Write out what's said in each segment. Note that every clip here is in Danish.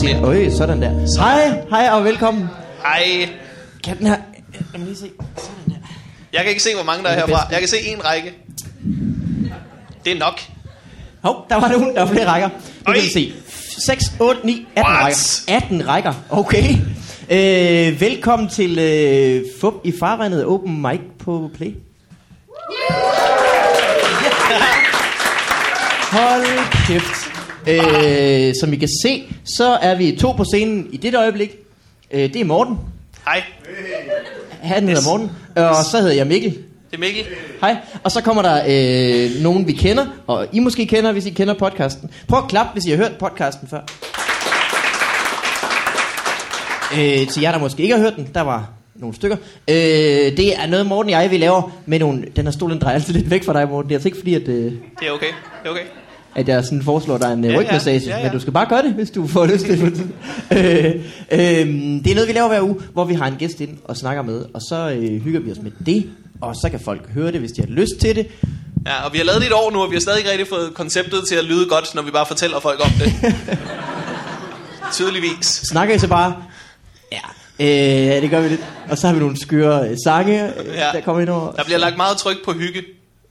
Kan sige Øj, sådan der. Hej, hej og velkommen. Hej. Kan den her... Lad mig lige se. Sådan der. Jeg kan ikke se, hvor mange der er Det er herfra. Jeg kan se en række. Det er nok. Hov, der var nogen, der var flere rækker. Nu Øj. kan vi se. 6, 8, 9, 18 What? rækker. 18 rækker, okay. Øh, velkommen til øh, Fup i farvandet Open Mic på Play. Hold kæft. Øh, som I kan se, så er vi to på scenen i dette øjeblik. Øh, det er Morten. Hej, Han hedder Yes. Morten. Og så hedder jeg Mikkel. det er Mikkel. Hej. Og så kommer der øh, nogen, vi kender, og I måske kender, hvis I kender podcasten. Prøv at klappe, hvis I har hørt podcasten før. Øh, til jer, der måske ikke har hørt den, der var nogle stykker. Øh, det er noget, Morten og jeg, vi laver med nogle... Den her stol, den drejer altid lidt væk fra dig, Morten. Det er altså ikke fordi, at, øh, Det er okay. Det er okay. At jeg sådan foreslår dig en Ja, ja, ja. rygmassage, Ja, ja. men du skal bare gøre det, hvis du får lyst til det. øh, øh, det er noget, vi laver hver uge, hvor vi har en gæst ind og snakker med, og så øh, hygger vi os med det, og så kan folk høre det, hvis de har lyst til det. Ja, og vi har lavet det et år nu, og vi har stadig ikke rigtig fået konceptet til at lyde godt, når vi bare fortæller folk om det. Tydeligvis. Snakker I så bare? Ja. Øh, det gør vi lidt. Og så har vi nogle skøre øh, sange, øh, Ja. der kommer ind over. Der bliver lagt meget tryk på hygge.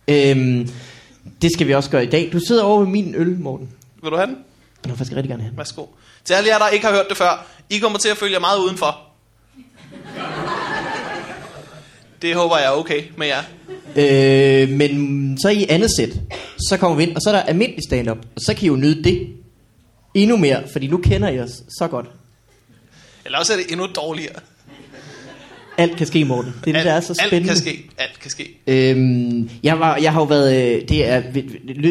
Øhm, det skal vi også gøre i dag. Du sidder over ved min øl, Morten. Vil du have den? Jeg vil faktisk rigtig gerne have den. Værsgo. Til alle jer, der ikke har hørt det før, I kommer til at følge jer meget udenfor. Det håber jeg er okay med jer. Øh, men så i andet sæt, så kommer vi ind, og så er der almindelig stand-up. Og så kan I jo nyde det endnu mere, fordi nu kender I os så godt. Eller også er det endnu dårligere. Alt kan ske, Morten. Det er det, der er så spændende. Alt kan ske. Alt kan ske. Øhm, jeg, var, jeg har jo været, øh, det er,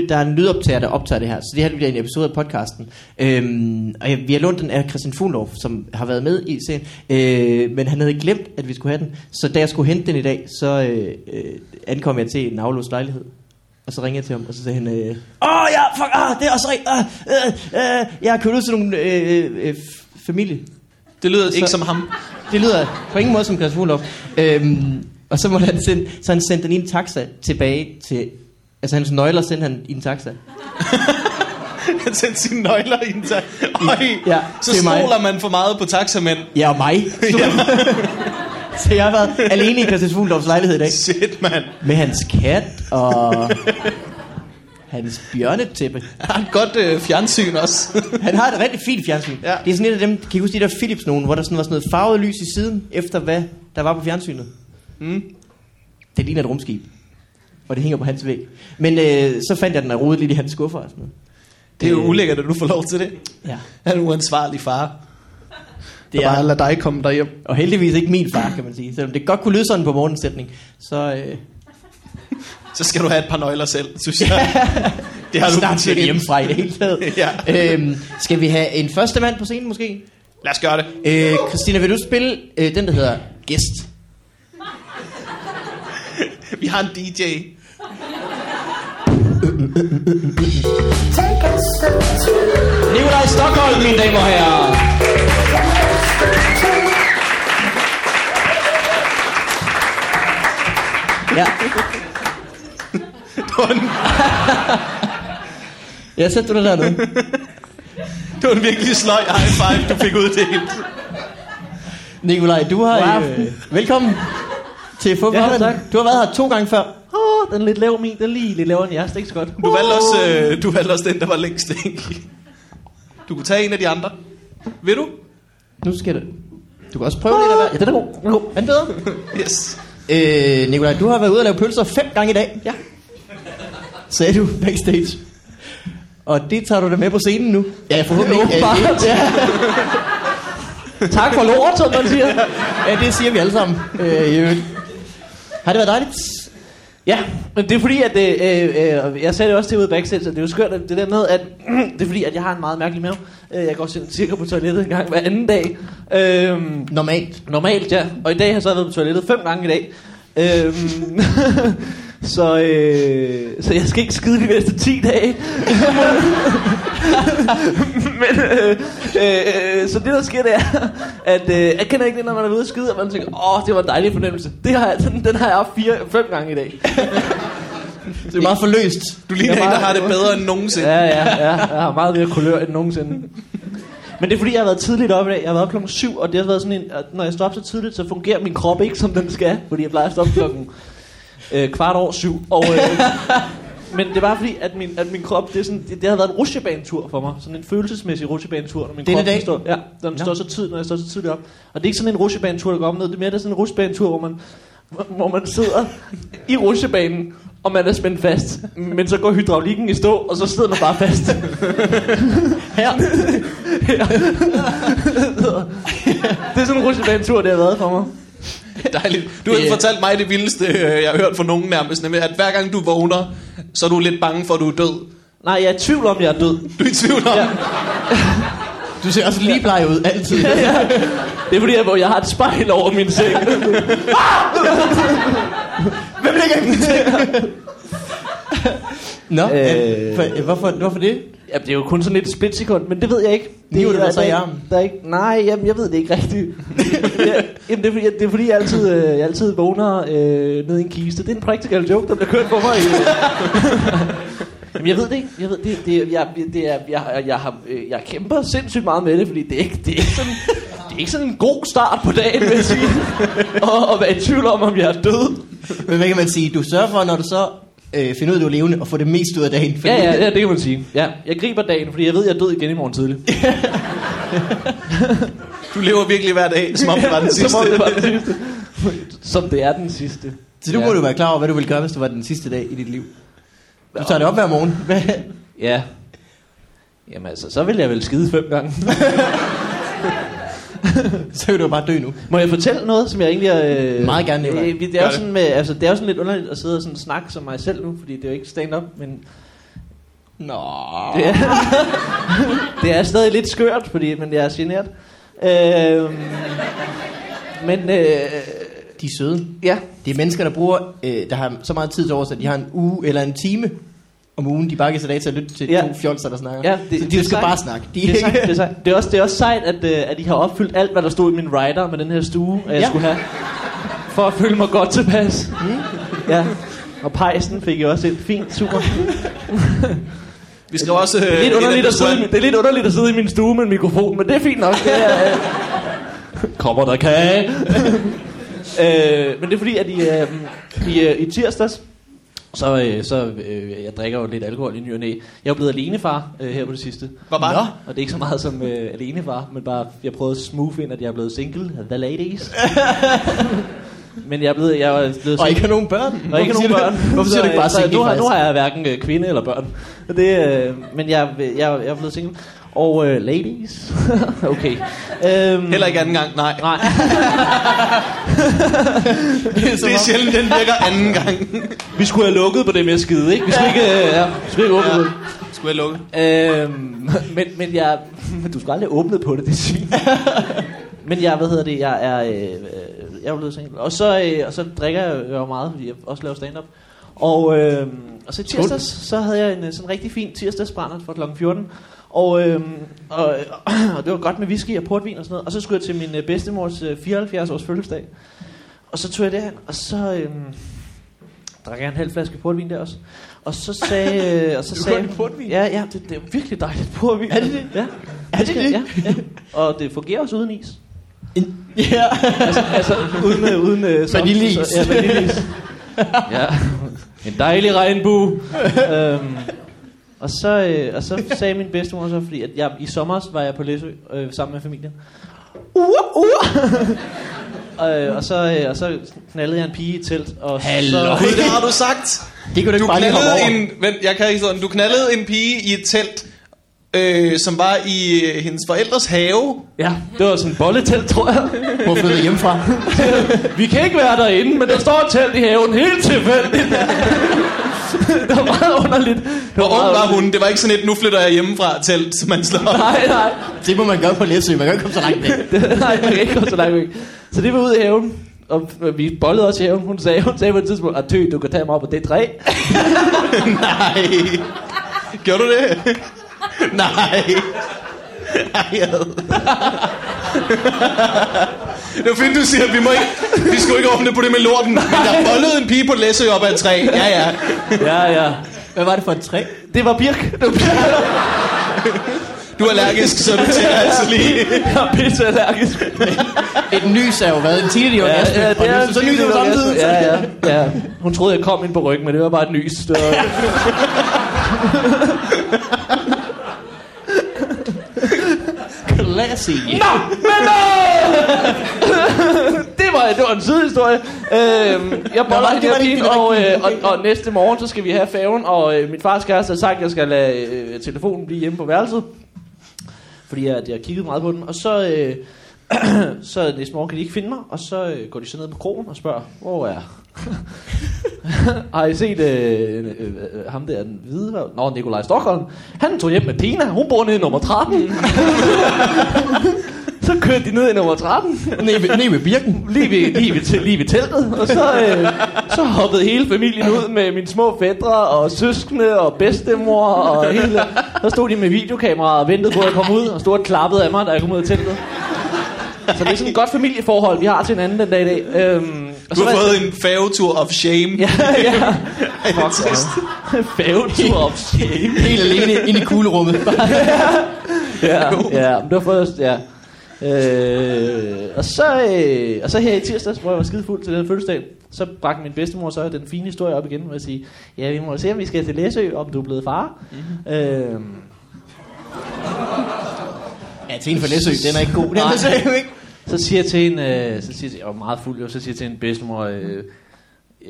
der er en lydoptager, der optager det her, så det her bliver en episode af podcasten. Øhm, og jeg, vi har lånt den af Christian Fuglendorf, som har været med i serien, øh, men han havde glemt, at vi skulle have den. Så da jeg skulle hente den i dag, så øh, øh, ankom jeg til en aflåst lejlighed. Og så ringede jeg til ham, og så sagde han, øh, Åh ja, fuck, ah, det er også rigtigt, ah, øh, øh, jeg har købt ud til nogle øh, øh, familie. Det lyder Så- ikke som ham. Det lyder på ingen måde som Christian Fuglendorf. Øhm, og så, må han sende, så han sendte den i en taxa tilbage til... Altså hans nøgler sendte han i en taxa. Han sendte sine nøgler i en ta- Øj, Ja, så til mig. stoler man for meget på taxamænd. Ja, og mig. så jeg har været alene i Christian Fuglendorfs lejlighed i dag. Shit, mand. Med hans kat og hans bjørnetæppe. Han har et godt øh, fjernsyn også. Han har et rigtig fint fjernsyn. Ja. Det er sådan et af dem, kan I huske de der Philips nogen, hvor der sådan var sådan noget farvet lys i siden, efter hvad der var på fjernsynet? Mm. Det ligner et rumskib. Og det hænger på hans væg. Men øh, så fandt jeg den og rodede lidt i hans skuffer og sådan noget. Det er jo Øh, ulækkert, at du får lov til det. Ja. Han er en uansvarlig far. Det er... Bare er, lad dig komme derhjem. og heldigvis ikke min far, kan man sige. Selvom det godt kunne lyde sådan på morgens sætning. Så øh, Så skal du have et par nøgler selv, synes jeg. det har du snart til hjemmefra i det hele taget. Ja. øhm, skal vi have en første mand på scenen måske? Lad os gøre det. Øh, Christina, vil du spille øh, den, der hedder Gæst? Vi har en DJ. Nikolaj Stockholm, mine damer og herrer. Ja. Det var en, Ja, sæt du dig dernede. det var en virkelig sløj high five, du fik uddelt. Nikolaj, du har... God Øh, velkommen til Fup Ja, tak. Du har været her to gange før. Åh, den er lidt lav min. Den er lige lidt lavere end jeres. Det er ikke så godt. Du valgte, også, øh, du valgte også den, der var længst væk. Du kunne tage en af de andre. Vil du? Nu skal du... Du kan også prøve lidt af hver. Ja, den er god. Den er god. Er den bedre? Yes. Øh, Nikolaj, du har været ude og lave pølser fem gange i dag. Ja. Sagde du backstage. Og det tager du da med på scenen nu. Ja, forhåbentlig. Åbenbart. Øh, ja. Tak for lort, som man siger. ja, det siger vi alle sammen. Øh, i øvrigt. har det været dejligt? Ja, men det er fordi, at øh, øh, jeg sagde det også til ude backstage, at det er jo skørt, det der med, at det er fordi, at jeg har en meget mærkelig mave. Øh, jeg går cirka på toilettet en gang hver anden dag. Øh, Normalt. normalt, ja. Og i dag har jeg så været på toilettet fem gange i dag. Øhm, så, øh, så jeg skal ikke skide de næste 10 dage. Men øh, øh, så det der sker, det er, at øh, jeg kender ikke det, når man er ude at skide, og man tænker, åh, det var en dejlig fornemmelse. Det har jeg, den, den har jeg haft fire, fem gange i dag. Det er meget forløst. Du ligner en, der har det bedre end nogensinde. Ja, ja, ja. Jeg har meget mere kulør end nogensinde. Men det er fordi, jeg har været tidligt oppe i dag. Jeg har været klokken 7, og det har været sådan en, at når jeg op så tidligt, så fungerer min krop ikke, som den skal. Fordi jeg plejer at stå op klokken øh, kvart over syv. Og, øh, men det bare fordi, at min, at min krop, det, er sådan, det, det har været en rutsjebanetur for mig. Sådan en følelsesmæssig rutsjebanetur. Når min Denne krop dag? Står, ja, når den Nå. står så tidligt, når jeg står så tidligt op. Og det er ikke sådan en rutsjebanetur, der går om ned. Det er mere det er sådan en rutsjebanetur, hvor man, hvor man sidder i rutsjebanen, og man er spændt fast. Men så går hydraulikken i stå, og så sidder man bare fast. Her. Her. det er sådan en rutsjebanetur, det har været for mig. Dejligt. Du har Det- fortalt mig det vildeste, øh, jeg har hørt fra nogen nærmest, nemlig at hver gang du vågner, så er du lidt bange for, at du er død. Nej, jeg er i tvivl om, jeg er død. Du er i tvivl om. Ja. Du ser også lige bleg ud, altid. ja. Det er fordi, jeg, jeg har et spejl over min seng. Hvem ligger i min seng? Nå, Øh. for, hvorfor, hvorfor det? Ja, det er jo kun sådan lidt splitsekund, men det ved jeg ikke. Det du dig så i der- armen? Der er ikke, nej, jamen, jeg ved det ikke rigtigt. jeg, jamen, det, er, fordi, det er fordi, jeg altid, øh, jeg altid vågner øh, ned i en kiste. Det er en practical joke, der bliver kørt på mig. Jamen, jeg ved det ikke. Jeg ved det, det, jeg, det er, jeg, jeg, jeg, har, øh, jeg kæmper sindssygt meget med det, fordi det er ikke, det er ikke sådan... Det er ikke sådan en god start på dagen, vil jeg sige. og, og være i tvivl om, om jeg er død. Men hvad kan man sige? Du sørger for, når du så øh, finder ud af, du er levende, og får det mest ud af dagen. Ja, ja, ja, det kan man sige. Ja, jeg griber dagen, fordi jeg ved, at jeg er død igen i morgen tidlig. Du lever virkelig hver dag, som om det var den sidste. Som om det var den sidste. Som det er den sidste. Så nu ja. må du være klar over, hvad du ville gøre, hvis det var den sidste dag i dit liv. Du tager det op hver morgen. Ja. Jamen altså, så vil jeg vel skide fem gange. Så kan du jo bare dø nu. Må jeg fortælle noget, som jeg egentlig er... Øh, Meget gerne, øh, det, er jo sådan med, altså, det er jo sådan lidt underligt at sidde og sådan snakke som mig selv nu, fordi det er jo ikke stand-up, men Nå. det er, det er stadig lidt skørt, fordi, men jeg er generet. Øh, men øh, De er søde. ja, Det er mennesker, der bruger, øh, der har så meget tid til over, at de har en uge eller en time om ugen, de bare kan sætte af til at lytte til Ja. to fjolser, der snakker. Ja, det, det- så det de er skal sejt. bare snakke. De det er, sejt, det, er sejt. det, er også, det er også sejt, at, øh, at de har opfyldt alt, hvad der stod i min rider med den her stue, at jeg Ja. skulle have, for at føle mig godt tilpas. Mm. Ja. Og pejsen fik jeg også ind. Fint, super. Vi skal også... Det er, lidt underligt at sidde, i min- det er lidt underligt at sidde i min stue med en mikrofon, men det er fint nok. Det er, øh, kommer der kage? øh, men det er fordi, at i, øh, i, øh, i tirsdags, så, øh, så øh, jeg drikker jo lidt alkohol i ny og næ. Jeg er blevet alenefar øh, her på det sidste. Hvor var det? Og det er ikke så meget som øh, alenefar, men bare, jeg prøvede at smooth ind, at jeg er blevet single. The ladies. men jeg er blevet, jeg er blevet Og ikke har nogen børn. og ikke nogen børn. Hvorfor siger du ikke bare så, single, nu, har, nu har jeg hverken øh, kvinde eller børn. Det, øh, men jeg, jeg, jeg er blevet single. Og øh, ladies. okay. Øhm, Heller ikke anden gang, nej. Nej. Det er sjældent, den virker anden gang. Vi skulle have lukket på det med skide, ikke? Vi skulle ikke, øh, ja, vi skulle ikke åbne Ja. det. Skulle jeg lukke? Øhm, men, men jeg... Du skulle aldrig have åbnet på det, det svin. men jeg, hvad hedder det, jeg er... Øh, øh, jeg er blevet single. Og så, øh, og så drikker jeg jo meget, fordi jeg også laver stand-up. Og, øh, og så i tirsdags, så havde jeg en sådan rigtig fin tirsdagsbrænder fra kl. 14. Og, øh, og, og det var godt med whisky og portvin og sådan noget. Og så skulle jeg til min øh, bedstemors øh, 74 års fødselsdag. Og så tog jeg derhen, og så øh, drak jeg en halv flaske portvin der også. Og så sagde... Øh, og så Du sagde portvin? Ja, ja, det, det er virkelig dejligt portvin. Er det det? Ja. Er det det? Ja, ja. Og det fungerer også uden is. En, ja. Altså, altså uden, øh, uden øh, Vaniljeis. Ja, vaniljeis. ja. En dejlig regnbue. øhm, og så, øh, og så sagde min bedstemor så, fordi at jeg, i sommer var jeg på Læsø øh, sammen med familien. Uh, uh. øh, og, så, øh, og så knaldede jeg en pige i telt. Og Hallo. Så, det har du sagt. Det kan du ikke Du bare lige hoppe en... Vent, jeg kan ikke sådan. Du knaldede en pige i et telt, øh, som var i øh, hendes forældres have. ja, det var sådan en bolletelt, tror jeg. Hvor flyttede hjemmefra. Vi kan ikke være derinde, men der står et telt i haven helt tilfældigt. det var meget underligt. Det Hvor ung var hun? Det var ikke sådan et, nu flytter jeg hjemmefra telt, som man slår op. Nej, nej. Det må man gøre på Læsø. Man kan ikke komme så langt væk. nej, man kan ikke gå så langt væk. Så det var ude i haven. Og vi bollede også i haven. Hun sagde, hun sagde på et tidspunkt, at tø, du kan tage mig op på det træ. Nej. Gjorde du det? Nej. Ej. Det var fint, du siger, at vi, må ikke, vi skulle ikke åbne på det med lorten. Men der bollede en pige på Læsø op ad et træ. Ja, ja. ja, ja. Hvad var det for et træ? Det var birk. Det var birk. Du er allergisk, så du til altså lige... Jeg er pisse allergisk. Et nys er jo hvad? En tidlig Ja, orgasme. ja, det er og så nyser du samtidig. Ja, ja, ja. Hun troede, jeg kom ind på ryggen, men det var bare et nys. Det var... Classy. Nå, men øh! det, var, det var en sidehistorie. Øhm, jeg boller hende her pigen, og, øh, og, og, næste morgen, så skal vi have færgen, og øh, min fars kæreste har sagt, at jeg skal lade øh, telefonen blive hjemme på værelset. Fordi jeg, jeg har kigget meget på den, og så... Øh, så næste morgen kan de ikke finde mig, og så øh, går de så ned på krogen og spørger, hvor er Har I set øh, øh, øh, ham der, den hvide? Nå, Nikolaj Stockholm. Han tog hjem med Tina, hun bor nede i nummer 13. så kørte de ned i nummer 13, Nede ved, nede ved birken. lige ved, lige ved, til- lige ved teltet, og så, øh, så hoppede hele familien ud med mine små fædre og søskende og bedstemor og hele. Så stod de med videokamera og ventede på, at jeg kom ud, og stod og klappede af mig, da jeg kom ud af teltet. Så det er sådan et godt familieforhold, vi har til hinanden den dag i dag. Øhm, og Du så har var- fået en færgetur of shame. Ja, ja. Trist. Fævetur op shame. Helt alene ind i kuglerummet. Ja, ja, men det var først, ja. Øh, og, så, øh, og så her i tirsdags, hvor jeg var skide fuld til den fødselsdag, så bragte min bedstemor så den fine historie op igen, med at sige, ja, vi må se, om vi skal til Læsø, om du er blevet far. Mm-hmm. Øh, Ja, til en for Læsø, den er ikke god. Den er jo ikke. så siger jeg til en, øh, så siger jeg, til- jeg var meget fuld, jo, så siger jeg til en bedstemor, øh,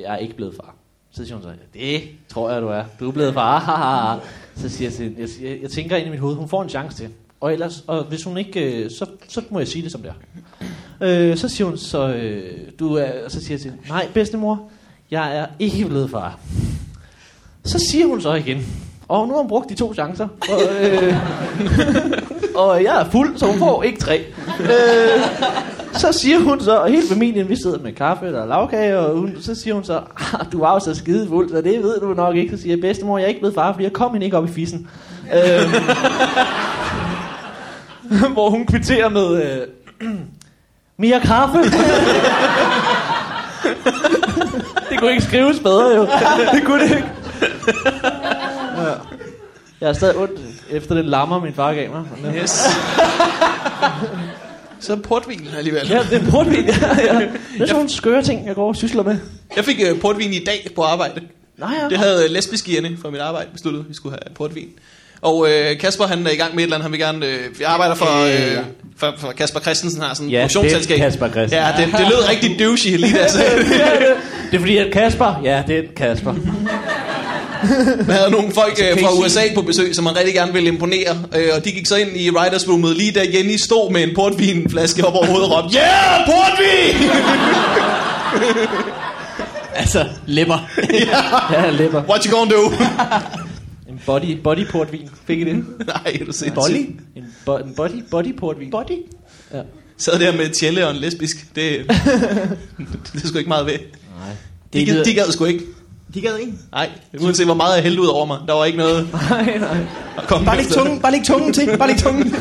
jeg er ikke blevet far. Så siger hun så, det tror jeg, du er. Du er blevet far. så siger jeg til hende, jeg, jeg, jeg tænker ind i mit hoved, hun får en chance til. Og ellers, og hvis hun ikke, øh, så, så må jeg sige det som det er. Øh, så siger hun så, øh, du er, og så siger jeg til hende, nej bedstemor, jeg er ikke blevet far. Så siger hun så igen, og nu har hun brugt de to chancer. Og, øh, og jeg er fuld, så hun får ikke tre. Øh, så siger hun så, og hele familien, vi sidder med kaffe eller lavkage, og hun, så siger hun så, ah, du var jo så skide fuld, så det ved du nok ikke. Så siger jeg, bedstemor, jeg er ikke blevet far, fordi jeg kom hende ikke op i fissen. Øh, hvor hun kvitterer med, øh, mere kaffe. det kunne ikke skrives bedre jo. Det kunne det ikke. Ja. Jeg er stadig ondt efter den lammer, min far gav mig. Yes. Så portvin alligevel. Ja, det er portvin. Ja, ja. Det er sådan nogle skøre ting, jeg går og sysler med. Jeg fik uh, portvin i dag på arbejde. Nej, ja. Det havde øh, lesbiskerne fra mit arbejde besluttet, at vi skulle have portvin. Og øh, Kasper, han er i gang med et eller andet, han vil gerne... Øh, jeg arbejder for, øh, for, for Kasper Christensen, har sådan et Ja, produktionsselskab. det er Kasper Christensen. Ja, det, det lød rigtig douchey lige der. Så Det er fordi, at Kasper... Ja, det er Kasper. vi havde nogle folk øh, kan fra USA på besøg, som man rigtig gerne ville imponere. Øh, og de gik så ind i writers roomet lige da Jenny stod med en portvinflaske op over hovedet og råbte, Yeah, portvin! Altså, læpper. Ja, læber. What you gonna do? En body, body portvin. Fik I det? Nej, du ser Bolly? En, bo, en body, body portvin. Body. Ja. Sad der med Tjelle og en lesbisk. Det, det er sgu ikke meget ved. Nej. De, Det gad, lyder- de gad sgu ikke. De gad ikke. Nej, uanset hvor meget jeg hældte ud over mig. Der var ikke noget Nej, nej. Bare læg tungen, bare læg tungen til. Bare læg tungen.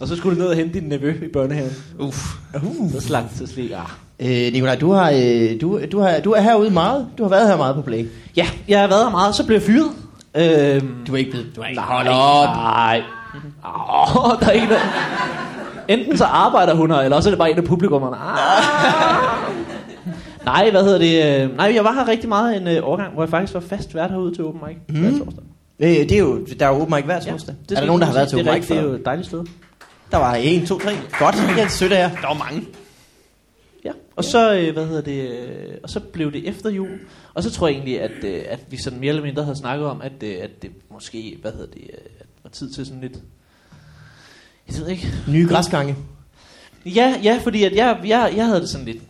Og så skulle du ned og hente din nevø i børnehaven. Uff. Uh. Så slank til slik. Ah. Øh, Nikolaj, du, har, øh, du, du, har, du er herude meget. Du har været her meget på Play. Ja, jeg har været her meget, så blev jeg fyret. Øhm, Du er ikke blevet... Du er ikke... Nej, hold op. Nej. Oh, der er ikke noget. Enten så arbejder hun her, eller også er det bare en af publikummerne. Ah. Nej, hvad hedder det? øh, Nej, jeg var her rigtig meget en øh, årgang, hvor jeg faktisk var fast vært herude til Open Mic. Mm. Hver torsdag. Øh, det er jo, der er jo open mic hver torsdag. Ja, er der nogen, der har været til det open mic rigtigt, Det er før? jo et dejligt sted. Der var 1, 2, 3. Godt, det er sødt af jer. Der var mange. Ja. Og så, øh, hvad hedder det, øh, og så blev det efter jul. Og så tror jeg egentlig, at, øh, at vi sådan mere eller mindre havde snakket om, at, øh, at det måske, hvad hedder det, øh, at det var tid til sådan lidt, jeg ved ikke, Nye græsgange. Ja, ja, fordi at jeg, jeg, jeg havde det sådan lidt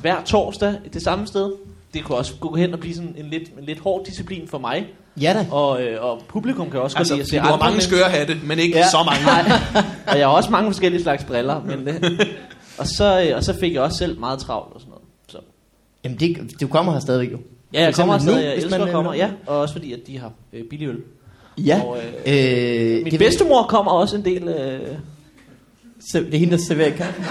hver torsdag det samme sted. Det kunne også gå hen og blive sådan en lidt, en lidt hård disciplin for mig. Ja da. Og, øh, og publikum kan også Altså, godt lide at du se har andre mange mennesker. skøre hatte, men ikke Ja. så mange. Nej. og jeg har også mange forskellige slags briller. Men, øh, og, så, øh, og så fik jeg også selv meget travlt og sådan noget. Så. Jamen, det, du kommer her stadigvæk jo. Ja, jeg kommer eksempel stadig. Jeg elsker man, at komme. øh, Ja, og også fordi, at de har øh, billig øl. Ja. Og, øh, Min det, bedstemor kommer også en del... Øh, det er hende, der serverer kaffe.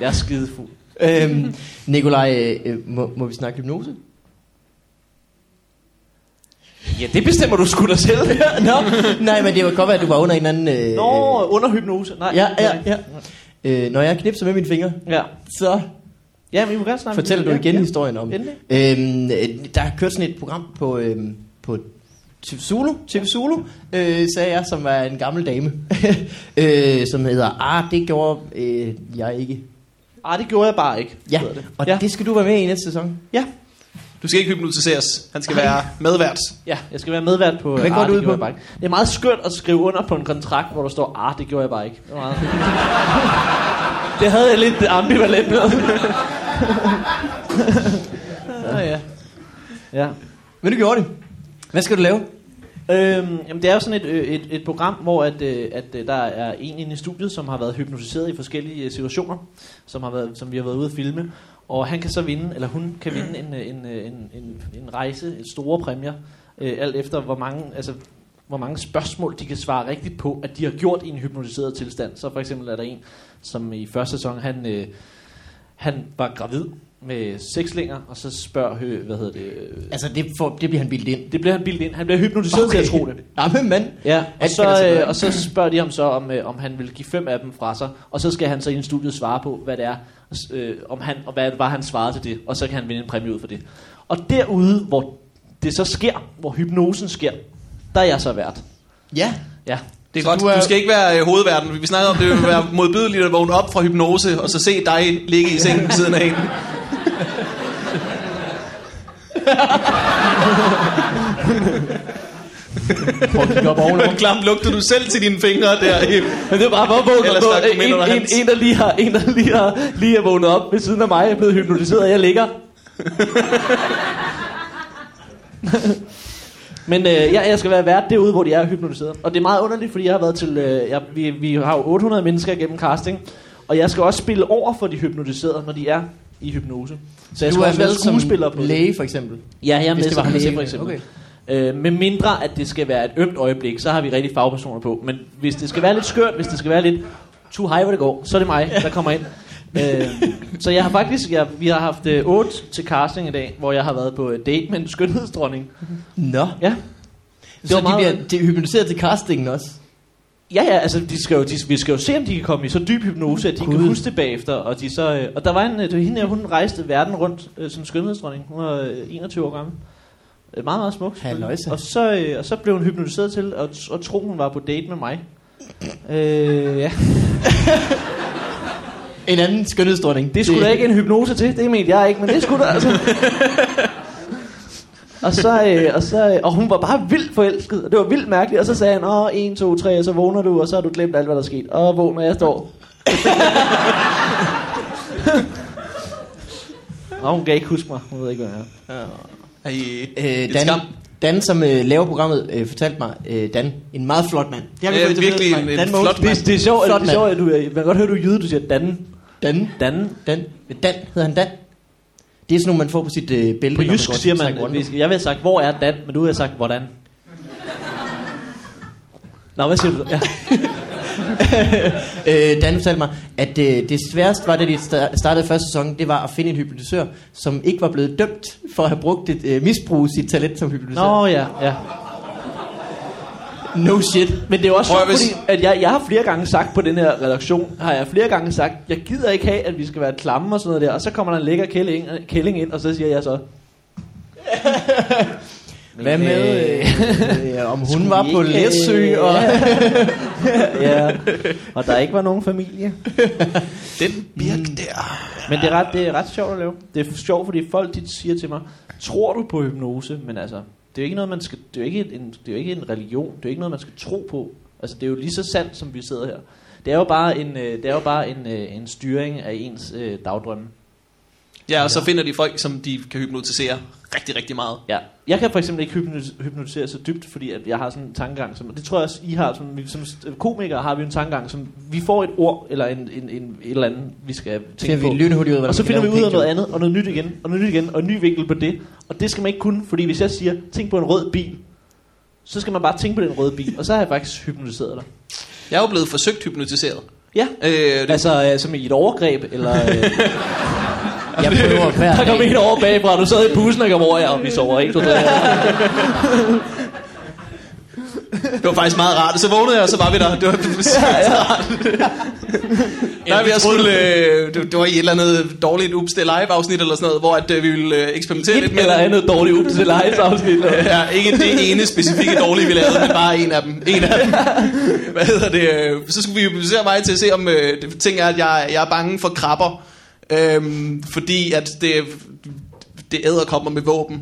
jeg er skide fuld. øhm, Nikolaj, øh, må, må vi snakke hypnose? Ja, det bestemmer du sgu da selv. Nå, nej, men det var godt være, at du var under en anden... Øh, Nå, under hypnose. Nej. Ja, ja, ja. Øh, når jeg knipser med mine fingre, ja. så Ja, men vi må gerne snakke fortæller du igen ja. historien om. Endelig. Øhm, øh, der har kørt sådan et program på, øhm, på TV Zulu, TV Zulu øh, sagde jeg, som var en gammel dame, øh, som hedder, ah, det gjorde øh, jeg ikke. Ah, det gjorde jeg bare ikke. Ja, det. og ja. det skal du være med i næste sæson. Ja. Du skal ikke hypnotiseres. Han skal Ej. være medvært. Ja, jeg skal være medvært på... Hvad går ah, det ud på? jeg bare ikke. Det er meget skørt at skrive under på en kontrakt, hvor der står, ah, det gjorde jeg bare ikke. Det, var meget... det havde jeg lidt ambivalent med. ja, ja. Ja. Men du gjorde det. Hvad skal du lave? Øhm, jamen det er jo sådan et, et, et program, hvor at, at der er en inde i studiet, som har været hypnotiseret i forskellige øh, situationer, som, har været, som vi har været ude at filme. Og han kan så vinde, eller hun kan vinde en, øh, en, øh, en, en, en rejse, en store præmier, øh, alt efter hvor mange, altså, hvor mange spørgsmål de kan svare rigtigt på, at de har gjort i en hypnotiseret tilstand. Så for eksempel er der en, som i første sæson, han, øh, han var gravid med sekslinger, og så spørger, hø, hvad hedder det, øh, Altså, det, får, det bliver han bildt ind. det bliver han bildt ind. Han bliver hypnotiseret okay. til at tro det. Jamen, mand. Ja, og så, øh, og så spørger de ham så, om, øh, om han vil give fem af dem fra sig, og så skal han så i en studie svare på, hvad det er, øh, om han, og hvad var han svarede til det, og så kan han vinde en præmie ud for det. Og derude, hvor det så sker, hvor hypnosen sker, der er jeg så vært. Ja. Ja. Det er Så godt. du Du, er- du skal ikke være øh, hovedverden. Vi snakkede om, det ville være modbydeligt at vågne op fra hypnose, og så se dig ligge i sengen ved siden af en. Prøv at kigge op. Hvor klamt lugter du selv til dine fingre der. Men det er bare for at vågne Ellers op. stak du dem ind En, en, hans. en, der lige har, en, der lige har, lige er vågnet op ved siden af mig, er blevet hypnotiseret, og jeg ligger. Men øh, jeg, jeg skal være vært derude, hvor de er hypnotiseret. Og det er meget underligt, fordi jeg har været til... Øh, jeg, vi, vi har jo 800 mennesker gennem casting, og jeg skal også spille over for de hypnotiserede, når de er i hypnose. Så jeg Du skal er også være skuespiller på det. læge, for eksempel. Ja, jeg er med det som læge, for eksempel. Okay. Øh, med mindre, at det skal være et ømt øjeblik, så har vi rigtig fagpersoner på. Men hvis det skal være lidt skørt, hvis det skal være lidt too high, hvor det går, så er det mig, der kommer ind. øh, så jeg har faktisk, jeg, vi har haft øh, 8 til casting i dag, hvor jeg har været på øh, date med en skønhedsdronning. Nå. Ja. Så var de bliver de er hypnotiseret til castingen også? Ja, ja, altså de skal jo, de, vi skal jo se, om de kan komme i så dyb hypnose, at de Gud. kan huske det bagefter. Og, de så, øh, og der var en, øh, det var hende her, hun rejste verden rundt øh, som skønhedsdronning. Hun var øh, 21 år gammel. Øh, Meget, meget smuk. Og så, øh, og så blev hun hypnotiseret til at, at tro, hun var på date med mig. Øh, ja. En anden skønhedsdronning. Det skulle der ikke en hypnose til, det mente jeg ikke, men det skulle der altså. Og, så, øh, og, så, øh, og hun var bare vildt forelsket, og det var vildt mærkeligt. Og så sagde han, åh, 1, 2, 3, og så vågner du, og så har du glemt alt, hvad der er sket. Og vågner, jeg står. og hun kan ikke huske mig, hun ved ikke, hvad jeg er. Er I Øh, Dan, skam? Dan, som øh, laver programmet, øh, fortalte mig, øh, Dan, en meget flot mand. Det har vi Ja, fået etableret virkelig en- Dan en flot mand. Det, det er sjovt, det er sjovt at du, øh, man kan godt høre, du er jyde, du siger Dan. Dan. Dan. Dan. Dan. Hedder han Dan? Det er sådan nogle, man får på sit øh, bælte. På jysk siger man, hvis- jeg vil have sagt, hvor er Dan, men du har sagt, hvordan. Nå, hvad siger du? Ja. øh, Dan fortalte mig, at øh, det sværeste var, da de sta- startede første sæson, det var at finde en hypnotisør, som ikke var blevet dømt for at have brugt et øh, misbrug sit talent som hypnotisør. Nå ja, ja. No shit. Men det er jo også Prøv at sjovt, hvis- fordi at jeg, jeg har flere gange sagt på den her redaktion, har jeg flere gange sagt, jeg gider ikke have, at vi skal være klamme og sådan noget der. Og så kommer der en lækker kælling, kælling ind, og så siger jeg så... Hvad med, øh, øh, om hun var på ikke, Læsø? øh, Og... ja, og der ikke var nogen familie. Den birk der. Men det er, ret, det er ret sjovt at lave. Det er sjovt, fordi folk de siger til mig, tror du på hypnose? Men altså, det er jo ikke noget, man skal, det er jo ikke en, det er jo ikke en religion. Det er jo ikke noget, man skal tro på. Altså, det er jo lige så sandt, som vi sidder her. Det er jo bare en, øh, det er jo bare en, øh, en styring af ens øh, dagdrømme. Ja, og så finder de folk, som de kan hypnotisere rigtig, rigtig meget. Ja. Jeg kan for eksempel ikke hypnotis- hypnotisere så dybt, fordi at jeg har sådan en tankegang, som, og det tror jeg også, I har, som, vi- som komikere har vi en tankegang, som vi får et ord, eller en, en, en, et eller andet, vi skal tænke på. vi lynhurtigt ud Og så finder vi ud af noget andet, og noget nyt igen, og noget nyt igen, og en ny vinkel på det. Og det skal man ikke kunne, fordi hvis jeg siger, tænk på en rød bil, så skal man bare tænke på den røde bil, og så har jeg faktisk hypnotiseret dig. Jeg er jo blevet forsøgt hypnotiseret. Ja, Øh, det, altså øh, som i et overgreb, eller øh. Jeg prøver hver der kom en over bagfra, du sad i bussen og kom over, ja, og vi sover ikke, du Det var faktisk meget rart. Så vågnede jeg, og så var vi der. Det var præcis rart. Nej, vi har skulle, øh, det, det var i et eller andet dårligt Ups live afsnit eller sådan noget, hvor at, øh, vi ville øh, eksperimentere lidt Et med eller andet dårligt ud til live-afsnit. Ja, ikke det ene specifikke dårlige, vi lavede, men bare en af dem. En af dem. Hvad hedder det? Så skulle vi jo mig til at se, om øh, det- ting er, at jeg, jeg er bange for krabber. Øhm, fordi at det, det æder kommer med våben.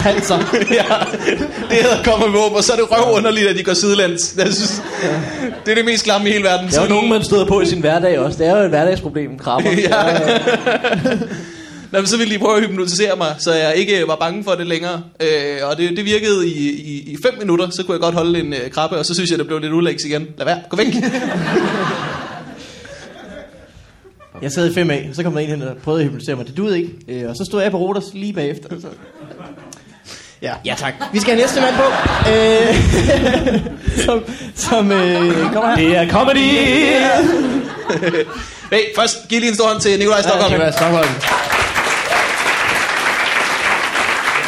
Panser. ja, det æder kommer med våben, og så er det røv underligt, at de går sidelæns. Jeg synes, det er det mest klamme i hele verden. Det er jo nogen, man støder på i sin hverdag også. Det er jo et hverdagsproblem, krabber. Ja. Nå, men så ville de prøve at hypnotisere mig, så jeg ikke var bange for det længere. Øh, og det, det virkede i, i, i fem minutter, så kunne jeg godt holde en øh, krabbe, og så synes jeg, det blev lidt ulægs igen. Lad være, gå væk. Jeg sad i 5A, så kom der en hen og prøvede at hypnotisere mig. Det duede ikke. Øh, og så stod jeg på Rodos lige bagefter. Så. Ja. ja, tak. Vi skal have næste mand på. Øh, som som øh, kommer her. Det er comedy! Hey, først giv lige en stor hånd til Nikolaj Stockholm. Ja, var Stockholm.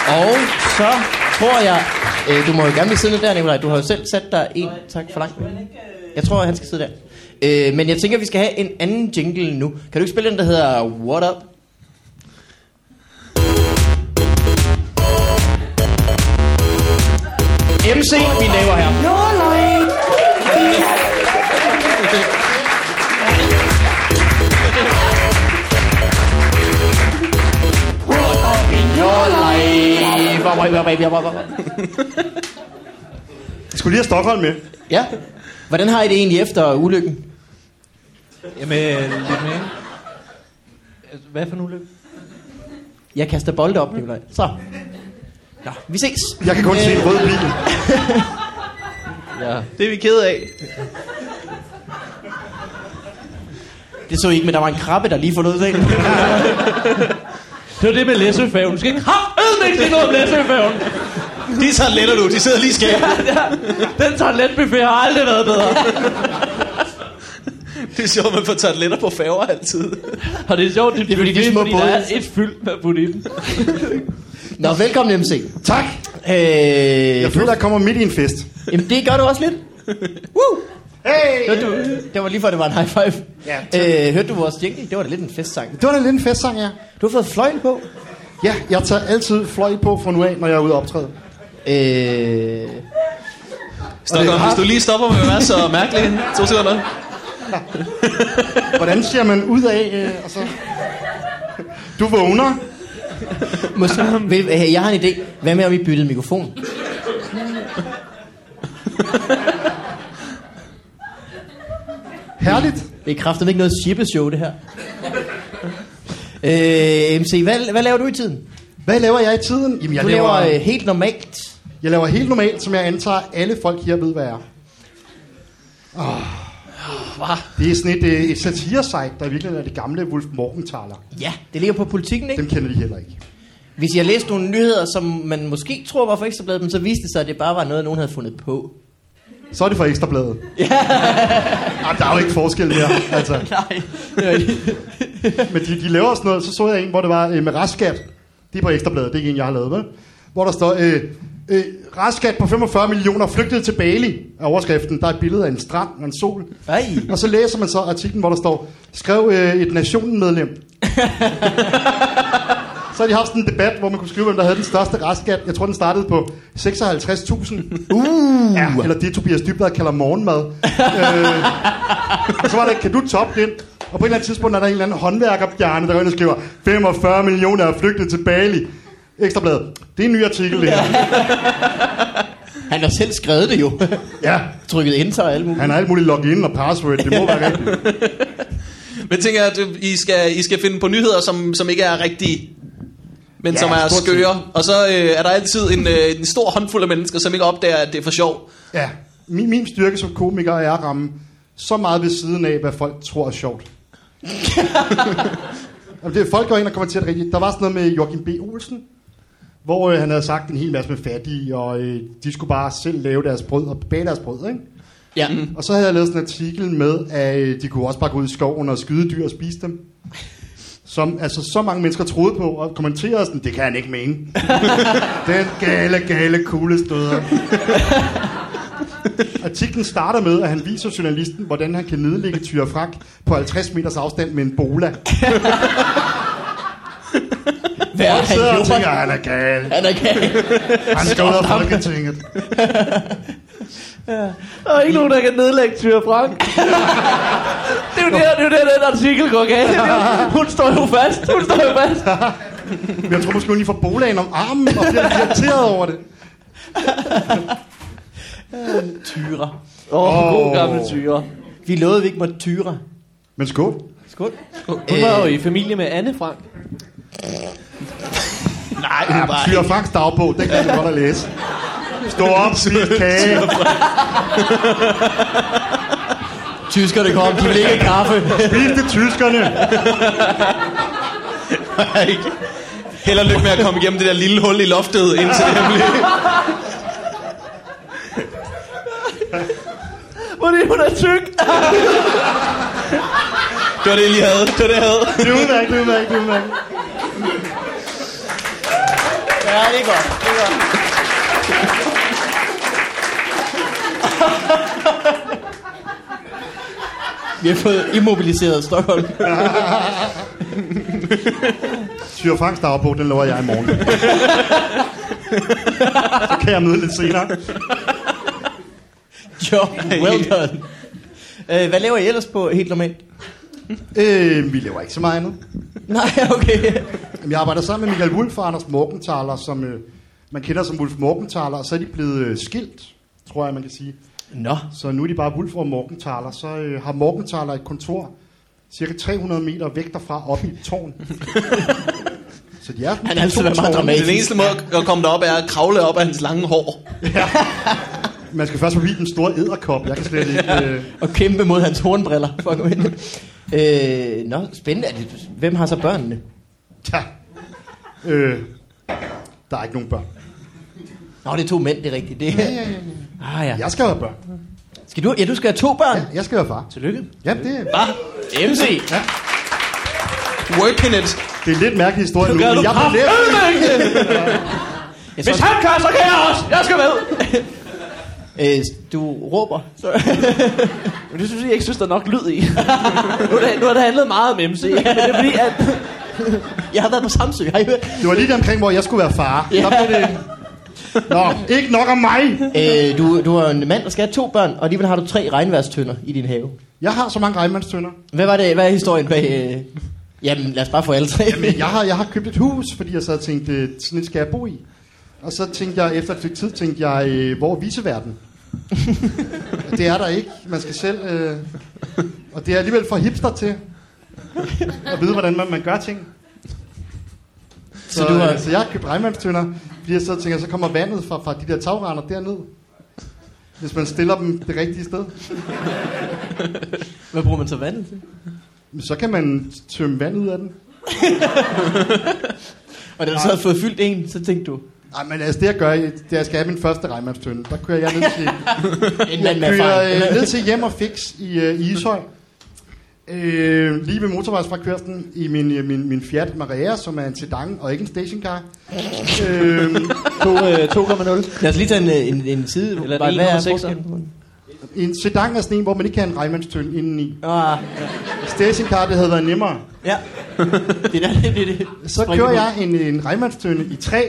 Og så tror jeg... Øh, du må jo gerne blive siddende der, Nikolaj. Du har jo selv sat dig en tak for langt. Jeg tror, han skal sidde der. Øh, men jeg tænker, vi skal have en anden jingle nu. Kan du ikke spille den, der hedder What Up? MC, vi laver her. herrer. Jeg skulle lige have Stockholm med. Ja. Hvordan har I det egentlig efter ulykken? Jamen, lidt mere. Hvad for en ulykke? Jeg kaster bolde op, Nikolaj. Så. Nå, vi ses. Jeg kan kun se en rød bil. Ja. Det er vi ked af. Det så I ikke, men der var en krabbe, der lige forlod sagen. Det var det med Læsøfærgen. Du skal ikke have ikke sige noget om Læsøfærgen. De tager letter du, de sidder lige i skabet. Den toiletbuffet har aldrig været bedre. Det er sjovt, man får tarteletter på færger altid. Og det er sjovt, det, Det er fordi, de små fordi der er et fyld med putte i den. Nå, velkommen MC. Tak. Øh, Jeg føler, jeg kommer midt i en fest. jamen, det gør du også lidt. Woo! Hey! Hørte du? Det var lige før, det var en high five. Ja, øh, hørte du vores jingle? Det var da lidt en festsang. Det var da lidt en festsang, ja. Du har fået fløjl på. Ja, jeg tager altid fløj på fra nu af, når jeg er ude at optræde. Øh, Stockholm, hvis du lige stopper med at være så mærkelig. To sekunder. Hvordan ser man ud af, øh, og så... Du vågner. måske, vil, øh, jeg har en idé. Hvad med, om vi byttede mikrofon? Herligt. Det er kraftigt ikke noget shippeshow, det her. Øh, MC, hvad, hvad laver du i tiden? Hvad laver jeg i tiden? Jamen, jeg du laver, laver øh, helt normalt. Jeg laver helt normalt, som jeg antager, alle folk her ved, hvad er. Hvad? Det er sådan et, øh, et satire-site, der virkelig er det gamle Wolf Morgenthaler. Ja, det ligger på politikken, ikke? Dem kender de heller ikke. Hvis jeg har læst nogle nyheder, som man måske tror var for ekstrabladet, men så viste det sig, at det bare var noget, nogen havde fundet på. Så er det for Ekstrabladet. Ja. Jamen, der er jo ikke forskel mere. Altså. Nej. Men de, de laver sådan noget, så så jeg en, hvor det var øh, med restskat. Det er på Ekstrabladet, det er ikke en, jeg har lavet, vel? Hvor der står, øh, øh, restskat på 45 millioner flygtede til Bali, er overskriften. Der er et billede af en strand og en sol. Ej. Og så læser man så artiklen, hvor der står, skrev øh, et nationen-medlem. så har de haft sådan en debat, hvor man kunne skrive, hvem der havde den største restskat. Jeg tror, den startede på 56.000. Uh. Ja, eller det, Tobias Dybvad kalder morgenmad. øh, og så var der, kan du toppe den? Og på et eller andet tidspunkt er der en eller anden håndværkerbjerne, der går ind og skriver, 45 millioner er flygtet til Bali. Ekstrabladet. Det er en ny artikel, det her. Han har selv skrevet det jo. Ja, Trykket enter og alt muligt. han har alt muligt login og password. Det må være rigtigt. Men tænker jeg, at I skal, I skal finde på nyheder, som, som ikke er rigtige, men Ja, som er skøre. Og så øh, er der altid en, øh, en stor håndfuld af mennesker, som ikke opdager, at det er for sjov. Ja, min, min styrke som komiker er at ramme så meget ved siden af, hvad folk tror er sjovt. Jamen, det, folk går ind og kommer til det rigtigt. Der var sådan noget med Joachim B. Olsen, hvor øh, han havde sagt en hel masse med fattige, og øh, de skulle bare selv lave deres brød og bage deres brød, ikke? Ja. Og så havde jeg lavet sådan en artikel med, at øh, de kunne også bare gå ud i skoven og skyde dyr og spise dem. som altså, så mange mennesker troede på og kommenterede sådan, det kan han ikke mene. Den gale, gale kuglestøder. Artiklen starter med, at han viser journalisten, hvordan han kan nedlægge Tyre Frank på 50 meters afstand med en bola. Hvad er sidder han og tænker, gjort? han er gal. Han er gal. Han skal ud af Folketinget. Der er ikke nogen, der kan nedlægge Tyre Frank. det er jo der, det er jo der, den artikel går galt. Hun står jo fast. Hun står jo fast. Men jeg tror måske, hun lige får bolaen om armen og bliver irriteret over det. Tyre. Åh, oh, Åh. god gamle Tyre. Vi lovede, vi ikke måtte tyre. Men skål. Skål. Hun var jo i familie med Anne Frank. Nej, Ja, hun var Tyre Franks dagbog, den kan jeg godt at læse. Stå op, spis kage. Tyskerne kom, de vil ikke kaffe. Spis det tyskerne. ikke. Held og lykke med at komme igennem det der lille hul i loftet, indtil det her blev... Fordi hun er tyk. Det var det, jeg lige havde. Det var det, jeg havde. Det er udmærket, det er udmærket, det er udmærket. Ja, det er godt. Det er godt. Vi har fået immobiliseret Stockholm. Tyre Franks dagbog, den lover jeg i morgen. Så kan jeg møde lidt senere. Job well done. Øh, hvad laver I ellers på helt normalt? Øh, vi laver ikke så meget andet. Nej, okay. Jeg arbejder sammen med Michael Wulff og Anders Morgenthaler, som øh, man kender som Wulff Morgenthaler, og så er de blevet øh, skilt, tror jeg, man kan sige. Nå, Så nu er de bare Wulff og Morgenthaler. Så øh, har Morgenthaler et kontor cirka 300 meter væk derfra, oppe i et tårn. så de er Han har altid været meget dramatisk. Den eneste måde at komme derop er at kravle op af hans lange hår. Man skal først forbi den store æderkop. Jeg kan slet ikke... Øh, og kæmpe mod hans hornbriller for at gå ind. Øh, nå, spændende. Er det, hvem har så børnene? ja. øh, der er ikke nogen børn. Nå, det er to mænd, det er rigtigt. Det, Ja, ja, ja. Ah, ja. Jeg skal have børn. Skal du, ja, du skal have to børn. Ja, jeg skal være far. Tillykke. Ja, det, Hvad? MC. Working it. det er en lidt mærkelig historie nu, Gør men jeg har lært... Jeg Hvis han kan, så kan jeg også. Jeg skal med. Øh, du råber. Så, Men det synes jeg ikke synes, der er nok lyd i. nu, det, nu har det handlet meget om MC. Men det er fordi, at... jeg har været på Samsø, har I hørt? Det var lige omkring, hvor jeg skulle være far. Ja. Der blev det... Nå, ikke nok om mig. Øh, du, du er en mand, der skal have to børn, og alligevel har du tre regnværstønder i din have. Jeg har så mange regnmandstønder. Hvad var det? Hvad er historien bag... Øh... Jamen, lad os bare få alle tre. Men jeg har, jeg har købt et hus, fordi jeg sad og tænkte, sådan et skal jeg bo i. Og så tænkte jeg, efter et stykke tid, tænkte jeg, øh, hvor er viseverden? Det er der ikke. Man skal selv... Øh... Og det er alligevel for hipster til at vide, hvordan man, man gør ting. Så, Så du har- øh, så jeg har købt regnmandstønder, fordi jeg så tænker, så kommer vandet fra, fra de der tagrender derned. Hvis man stiller dem det rigtige sted. Hvad bruger man så vandet til? Så kan man tømme vand ud af den. Og da du så havde fået fyldt en, så tænkte du, Nej, men altså det jeg gør, det er, at jeg skal have min første regnmandstønde. Der kører jeg ned til, jeg kører øh, ned til hjem og fix i, øh, i Ishøj. Øh, lige ved motorvejsfrakørslen i min, øh, min, min Fiat Marea, som er en sedan og ikke en stationcar. øh, To, øh, 2,0. Lad os lige tage en, øh, en, en side. Eller en Hvad- hvad er 1,6'er. forskellen på den? en sedan er sådan en, hvor man ikke kan have en regnmandstønde indeni. Ah, Stationcar, det havde været nemmere. ja. Det er der, det, det, det. Så kører jeg en, en regnmandstønde i træ.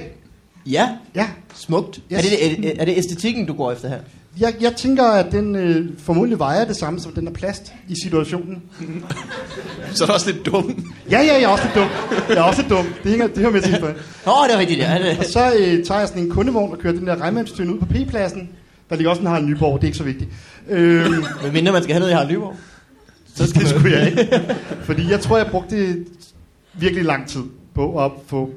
Ja, Ja, smukt. Yes. Er, det, er, er det æstetikken, du går efter her? jeg, jeg tænker, at den øh, formodentlig vejer det samme, som den er plast i situationen. Så er det også lidt dumt. Ja, ja, jeg er også lidt dum. Jeg er også lidt dum. Det hænger, det hører med til historien. Nå, det er rigtigt, ja. Det, Så øh, tager jeg sådan en kundevogn og kører den der regnmandstønde ud på P-pladsen. Der ligger også en Harald Nyborg, det er ikke så vigtigt. Øh, men mindre man skal have noget i Harald Nyborg. så skal det skulle jeg ikke. Fordi jeg tror, jeg brugte virkelig lang tid på at få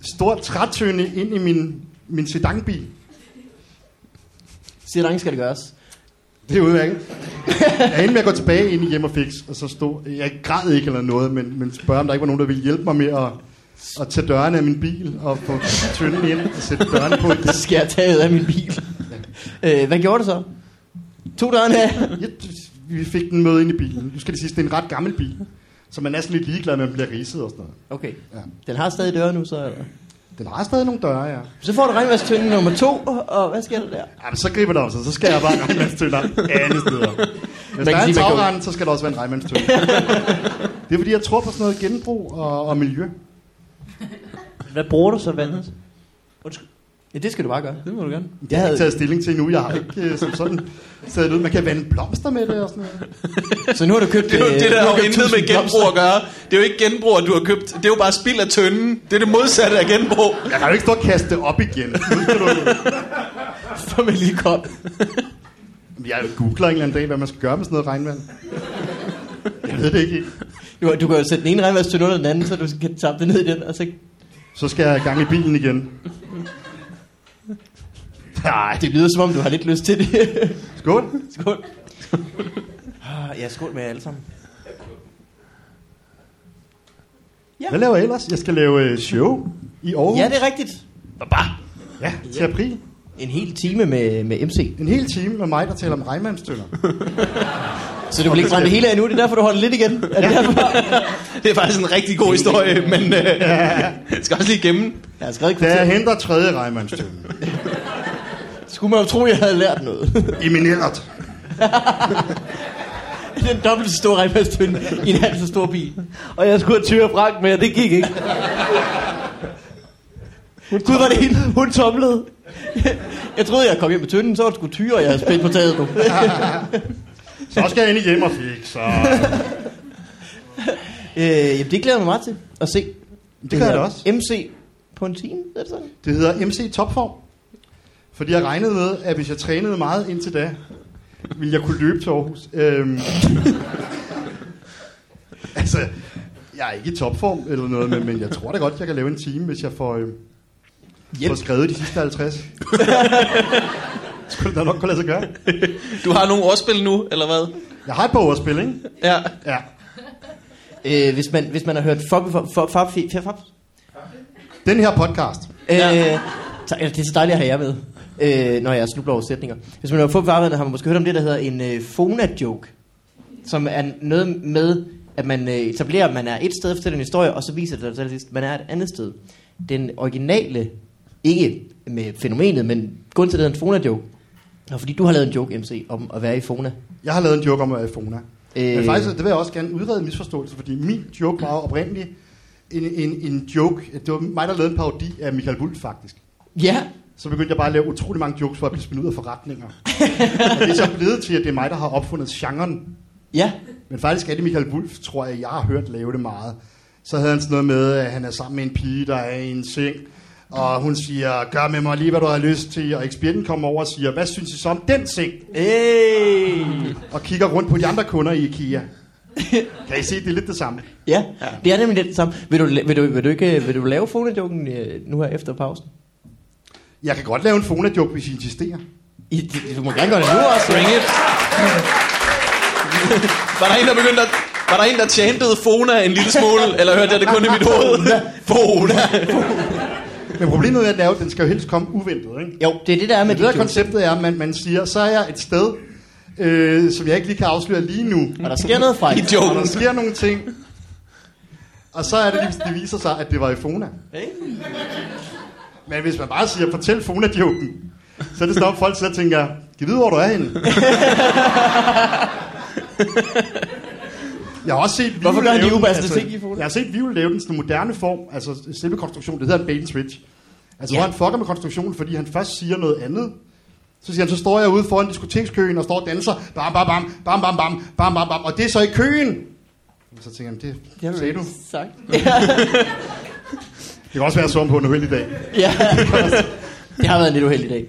stort trætønde ind i min, min sedanbil. Siger skal det gøres. Det er udmærket. Jeg endte med at gå tilbage ind i hjem og fix, og så stod, jeg græd ikke eller noget, men, men spørge, om der ikke var nogen, der ville hjælpe mig med at, at tage dørene af min bil og få tønden ind og sætte dørene på. Så skal jeg tage ud af min bil. øh, hvad gjorde du så? To dørene af? Jeg, vi fik den med ind i bilen. Nu skal det sige, det er en ret gammel bil. Så man er sådan lidt ligeglad, at man bliver riset og sådan noget. Okay. Ja. Den har stadig døre nu, så... Eller? Den har stadig nogle døre, ja. Så får du regnværstønde nummer to, og hvad sker der der? Jamen, så griber det om sig. Så skal jeg bare regnvandstønder alle steder. Hvis der er en man tagrand, så skal der også være en regnvandstønde. det er fordi, jeg tror på sådan noget genbrug og, og miljø. Hvad bruger du så vandet? Undskyld. Ja, det skal du bare gøre. Det må du gerne. Har jeg ikke taget stilling til endnu. Jeg har ikke øh, som sådan taget ud. Man kan vande blomster med det og sådan noget. Så nu har du købt... Det, er jo- øh, det der nu har har jo intet med 1000 genbrug at gøre. Det er jo ikke genbrug, at du har købt. Det er jo bare spild af tønden. Det er det modsatte af genbrug. Jeg kan jo ikke stå og kaste det op igen. Nu Som en lille kop. Jeg googler en eller anden dag, hvad man skal gøre med sådan noget regnvand. Jeg ved det ikke. Du, du kan jo sætte den ene regnværstønde under den anden, så du kan tappe det ned i den, og så... Så skal jeg i gang i bilen igen. Nej, det lyder som om, du har lidt lyst til det. Skål. skål. Ah, Ja, skål med jer alle sammen. Hvad laver jeg ellers? Jeg skal lave øh, show i Aarhus. Ja, det er rigtigt. Ja, til april. En hel time med, med MC. En hel time med mig, der taler om regnvandstønder. Så du vil ikke brænde det hele af nu, det er derfor, du holder lidt igen. Er det derfor? Det er faktisk en rigtig god historie, men øh, jeg skal også lige gemme. Jeg har skrevet et Da jeg henter tredje regnvandstønde. Skulle man jo tro, jeg havde lært noget. Emineret. Den dobbelt så store regnværstønde i en halv så stor bil. Og jeg skulle have Tyre Frank med, og det gik ikke. Gud, var det hende? Hun tomlede. Jeg troede, jeg kom hjem med tønden, så var det sgu tyre, jeg havde spændt på taget nu. Så skal jeg ind hjem og fik, så... øh, jamen, det glæder mig meget til at se. Det gør jeg da også. MC på en time, er det sådan? Det hedder MC Topform. Fordi jeg regnede med, at hvis jeg trænede meget indtil da, ville jeg kunne løbe til Aarhus. Øhm, altså, jeg er ikke i topform eller noget, men, men jeg tror da godt, jeg kan lave en time, hvis jeg får, øh, får skrevet de sidste 50. Skulle det da nok kunne lade sig gøre. Du har nogle ordspil nu, eller hvad? Jeg har et par ordspil, ikke? Ja. Ja. Øh, hvis, man, hvis man har hørt Fop, Fop, Fop, Fop, Fop, Den her podcast. Øh, altså, det er så dejligt at have jer med, øh, når jeg snubler over sætninger. Hvis man har fået farvandet, har man måske hørt om det, der hedder en øh, Fona-joke. Som er noget med, at man øh, etablerer, at man er et sted for en historie, og så viser det sig til man er et andet sted. Den originale, ikke med fænomenet, men grund til, at det hedder en Fona-joke, og fordi du har lavet en joke, MC, om at være i Fona. Jeg har lavet en joke om at være i Fona. Øh. Men faktisk, det vil jeg også gerne udrede en misforståelse, fordi min joke var oprindeligt en, en, en joke. Det var mig, der lavede en parodi af Michael Wulff, faktisk. Ja, Så begyndte jeg bare at lave utrolig mange jokes for at blive smidt ud af forretninger. og det er så blevet til, at det er mig, der har opfundet genren. ja. Men faktisk er det Michael Wulff, tror jeg, jeg har hørt lave det meget. Så havde han sådan noget med, at han er sammen med en pige, der er i en seng. Og hun siger, gør med mig lige, hvad du har lyst til. Og ekspedienten kommer over og siger, hvad synes I så om den seng? Hey. Og kigger rundt på de andre kunder i IKEA. Kan I se, det er lidt det samme. Ja, det er nemlig lidt det samme. Vil du, vil du, vil du, ikke, vil du lave Fona-joken øh, nu her efter pausen? Jeg kan godt lave en Fona-joke, hvis I insisterer. I, du, må gerne gøre det nu også. Bring it. var der en, der begyndte at... Var der en, der chantede Fona en lille smule, eller hørte jeg det kun i mit hoved? Fona. Men problemet er, at den jo- den skal jo helst komme uventet, ikke? Jo, det er det, der er med Men de det der konceptet er, at man, man siger, så er jeg et sted, øh, som jeg ikke lige kan afsløre lige nu. Og der sker noget fra I Og joken. der sker nogle ting. Og så er det lige, det viser sig, at det var i Fona. Men hvis man bare siger, fortæl Fona-joken, så er det sådan, folk så tænker, kan vide, hvor du er henne? Jeg har også set Hvorfor gør han de upassende ting i Fona? Jeg har set Vivel lave den sådan moderne form, altså selve konstruktionen, det hedder en bait and switch. Altså Ja. hvor han fucker med konstruktionen, fordi han først siger noget andet, så siger han, så står jeg ude foran diskotekskøen og står og danser, bam, bam, bam, bam, bam, bam, bam, bam, bam, og det er så i køen. Og så tænker han, det sagde du. Sagt. Det kan også være sådan på en uheldig dag. ja, det har været en lidt uheldig dag.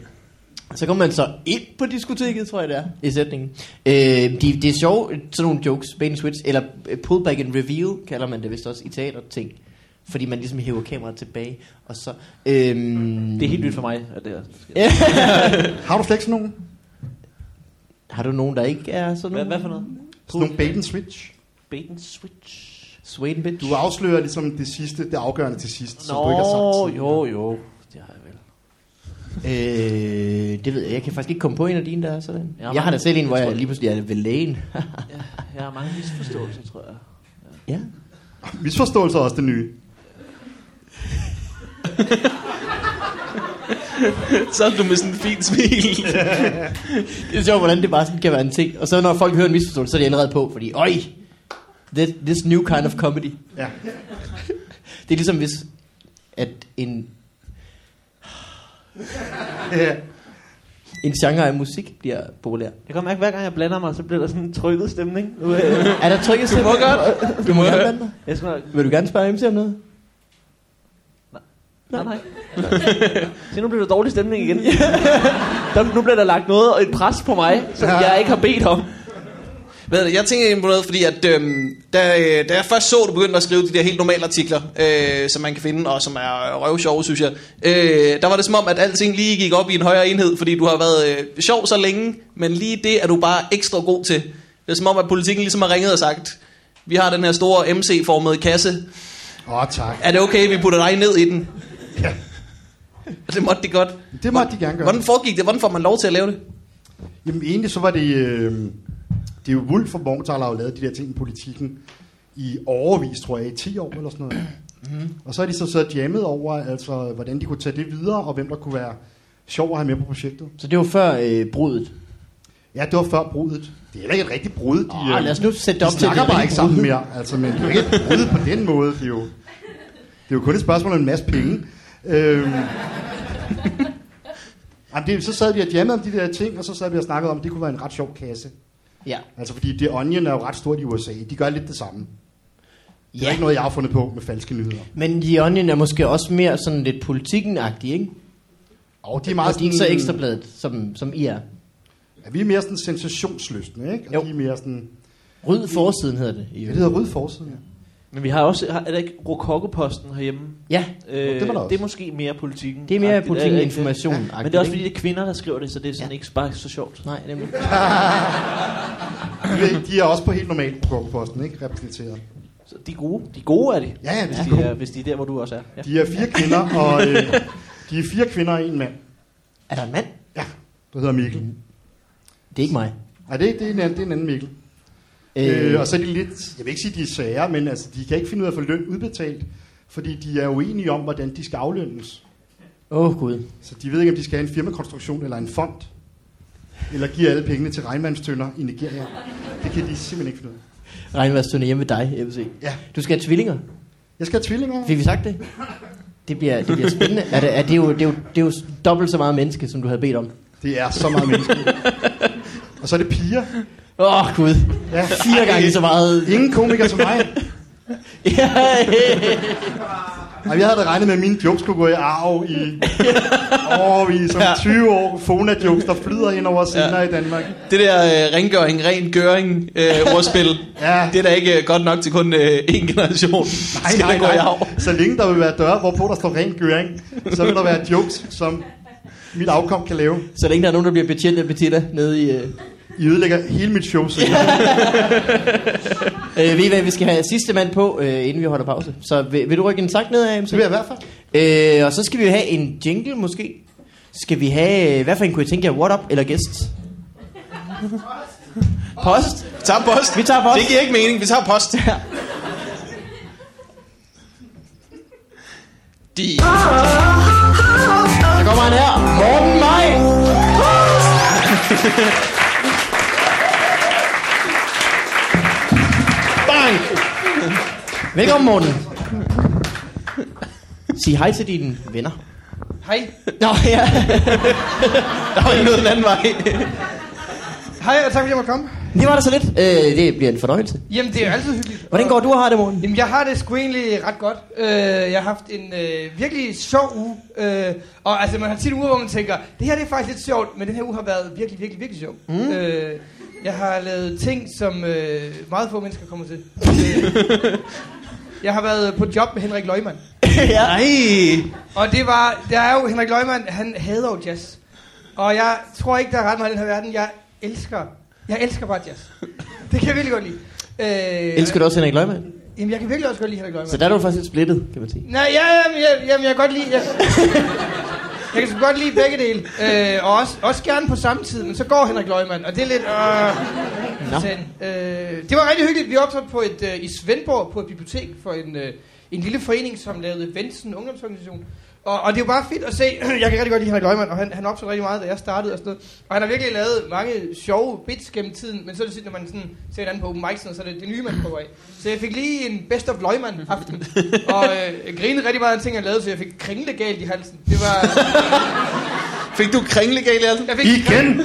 Så kommer man så ind på diskoteket, tror jeg det er, i sætningen. Øh, de, det er sjovt, sådan nogle jokes, bait and switch, eller øh, pull back and reveal, kalder man det vist også i teaterting. Fordi man ligesom hæver kameraet tilbage, og så... Øhm, Det er helt nyt for mig, at det er. Har du slet ikke sådan nogle, Har du nogen, der ikke er sådan Hvad, nogle? hvad for noget? sådan nogle bait and switch? Bait and switch. Sweet bitch. Du afslører ligesom det sidste, det afgørende til sidst, som du ikke har Nå, sagt. jo, jo. Det har jeg vel. Øh, det ved jeg. Jeg kan faktisk ikke komme på en af dine, der er sådan. Ja, Jeg, jeg har da selv en, hvor jeg jeg lige pludselig er ved lægen. Ja, jeg har mange misforståelser, tror jeg. Ja. Misforståelser er også det nye. Så er du med sådan en fin smil. Det er sjovt, hvordan det bare sådan kan være en ting. Og så når folk hører en misforståelse, så er de allerede på, fordi, øj, this, this new kind of comedy. Ja. Det er ligesom hvis, at en, en genre af musik bliver populær. Jeg kan mærke, hver gang jeg blander mig, så bliver der sådan en trykket stemning. Øh, Er der trykket Du må godt. Du må gerne blande dig. jeg skal nok... Vil du gerne spørge MC om noget? Nej, nej. Se, nu bliver der dårlig stemning igen. der, nu bliver der lagt noget og et pres på mig, som jeg ikke har bedt om. Ved du, jeg tænker på noget, fordi at, øhm, da, øh, da jeg først så, du begyndte at skrive de der helt normale artikler, øh, som man kan finde, og som er røvsjove, synes jeg, øh, der var det som om, at alting lige gik op i en højere enhed, fordi du har været øh, sjov så længe, men lige det er du bare ekstra god til. Det er som om, at politikken ligesom har ringet og sagt, vi har den her store MC-formede kasse, Åh, oh, tak. er det okay, vi putter dig ned i den? Ja. Det måtte de godt. Det måtte de gerne gøre. Hvordan foregik det? Hvordan får man lov til at lave det? Jamen egentlig så var det... Øh, det er jo Wolf og Morgenthaler har jo lavet de der ting i politikken i overvis, tror jeg, i 10 år eller sådan noget. Mm-hmm. Og så har de så så jammet over, altså, hvordan de kunne tage det videre, og hvem der kunne være sjov at have med på projektet. Så det var før øh, brudet. Ja, det var før brudet. Det er heller ikke et rigtigt brud. De, Åh, lad os nu sætte det de op til snakker det bare ikke sammen mere. Altså, men det er jo ikke et brud på den måde. Det er jo, det er jo kun et spørgsmål om en masse penge. Øhm. Jamen, det, så sad vi og jammede om de der ting, og så sad vi og snakkede om, at det kunne være en ret sjov kasse. Ja. Altså, fordi The Onion er jo ret stort i USA. De gør lidt det samme. Det er ja. ikke noget, jeg har fundet på med falske nyheder. Men The Onion er måske også mere sådan lidt politikken-agtig, ikke? Og de er meget Og de er ikke så ekstrabladet, som, som I er. Ja, vi er mere sådan sensationsløsne, ikke? Og Jo. de er mere sådan... Ryd forsiden hedder det. I det hedder rød forside, ja. Men vi har også, er der ikke Rokokoposten herhjemme? Ja, Øh, det var der også. det er måske mere politikken. det er mere politikken information. Men det er også fordi, det er kvinder, der skriver det, så det er sådan Ja. ikke bare så sjovt. Nej, nemlig. De er, de er også på helt normalt på posten, ikke? Repræsenteret. Så de er gode. De er gode er de. Ja, ja, hvis, er de gode. er, hvis de er der, hvor du også er. Ja. De er fire kvinder, og øh, de er fire kvinder og en mand. Er der en mand? Ja, der hedder Mikkel. Det er ikke mig. Nej, det, det, er en anden, det er en anden Mikkel. Øh, øh, og så er de lidt, jeg vil ikke sige, de er svære, men altså, de kan ikke finde ud af at få løn udbetalt, fordi de er uenige om, hvordan de skal aflønnes. Åh, oh, Gud. Så de ved ikke, om de skal have en firmakonstruktion eller en fond, eller give alle pengene til regnvandstønder i Nigeria. Det kan de simpelthen ikke finde ud af. Regnværdsstønde hjemme ved dig, jeg vil se. Ja, Du skal have tvillinger. jeg skal have tvillinger. Fik vi sagt det? Det bliver, det bliver spændende. Er det, er det, jo, det, er jo, det er jo dobbelt så meget menneske, som du havde bedt om. Det er så meget menneske. og så er det piger. Åh, oh, Gud. Ja. Fire gange så meget. Ingen komiker som mig. Ja, Og jeg havde da regnet med, at mine jokes skulle gå i arv i årvis, som 20 år. Fona-jokes, der flyder ind over scener ja. i Danmark. Det der øh, rengøring, ren gøring øh, ordspil, Ja. det er da ikke øh, godt nok til kun øh, én generation. Nej, Skal nej, gå i arv? Så længe der vil være døre, hvorpå der står ren gøring, så vil der være jokes, som mit afkom kan lave. så længe der er nogen, der bliver betjent af Bettina nede i... Øh, I ødelægger hele mit show, så øh, ved I hvad, vi skal have sidste mand på, øh, inden vi holder pause. Så vil, vil du rykke en sagt ned af, MC? det vil jeg i hvert fald. Øh, og så skal vi have en jingle måske. Skal vi have, hvad for en kunne I tænke jer, what up eller gæst? Post? Vi tager post. Vi tager post. Det giver ikke mening. Vi tager post. De... Der kommer han her. Morten Maj. Velkommen, Morten. Sig hej til dine venner. Hej. Nå, ja. Der var ikke noget den anden vej. Hej, og tak fordi jeg måtte komme. Det var der så lidt. Øh, det bliver en fornøjelse. Jamen, det er jo altid hyggeligt. Hvordan går du og har det, Morten? Jamen, jeg har det sgu egentlig ret godt. Øh, jeg har haft en øh, virkelig sjov uge. Øh, og altså, man har tit uger, hvor man tænker, det her det er faktisk lidt sjovt, men den her uge har været virkelig, virkelig, virkelig sjov. Mm. Øh, jeg har lavet ting, som øh, meget få mennesker kommer til. Jeg har været på job med Henrik Løgman. ja. Nej. Og det var, der er jo, Henrik Løgman, han hader jo jazz. Og jeg tror ikke, der er ret meget i den her verden. Jeg elsker, jeg elsker bare jazz. Det kan jeg virkelig godt lide. Øh, Elsker du også Henrik Løgman? Jamen, jeg kan virkelig også godt lide Henrik Løgman. Så der er du faktisk lidt splittet, kan man sige. Nej, ja, jamen, jeg, jamen, jeg kan godt lide... Jeg, Jeg kan godt lide begge dele. Øh, og også, også gerne på samme tid, men så går Henrik Løgman, og det er lidt... Øh, sådan, øh, det var rigtig hyggeligt. Vi optrådte på et, øh, i Svendborg på et bibliotek for en, øh, en lille forening, som lavede events, en ungdomsorganisation. Og, og det er jo bare fedt at se. Jeg kan rigtig godt lide Henrik Løgman, og han, han optrådte rigtig meget, da jeg startede og sådan noget. Og han har virkelig lavet mange sjove bits gennem tiden, men så er det sådan, når man sådan ser hinanden på open mic, sådan, så er det det nye, man prøver af. Så jeg fik lige en best of Løgman aften, og øh, grinede rigtig meget af en ting, jeg lavede, så jeg fik kringle galt i halsen. Det var... Fik du kringle galt i halsen? Jeg fik, Igen!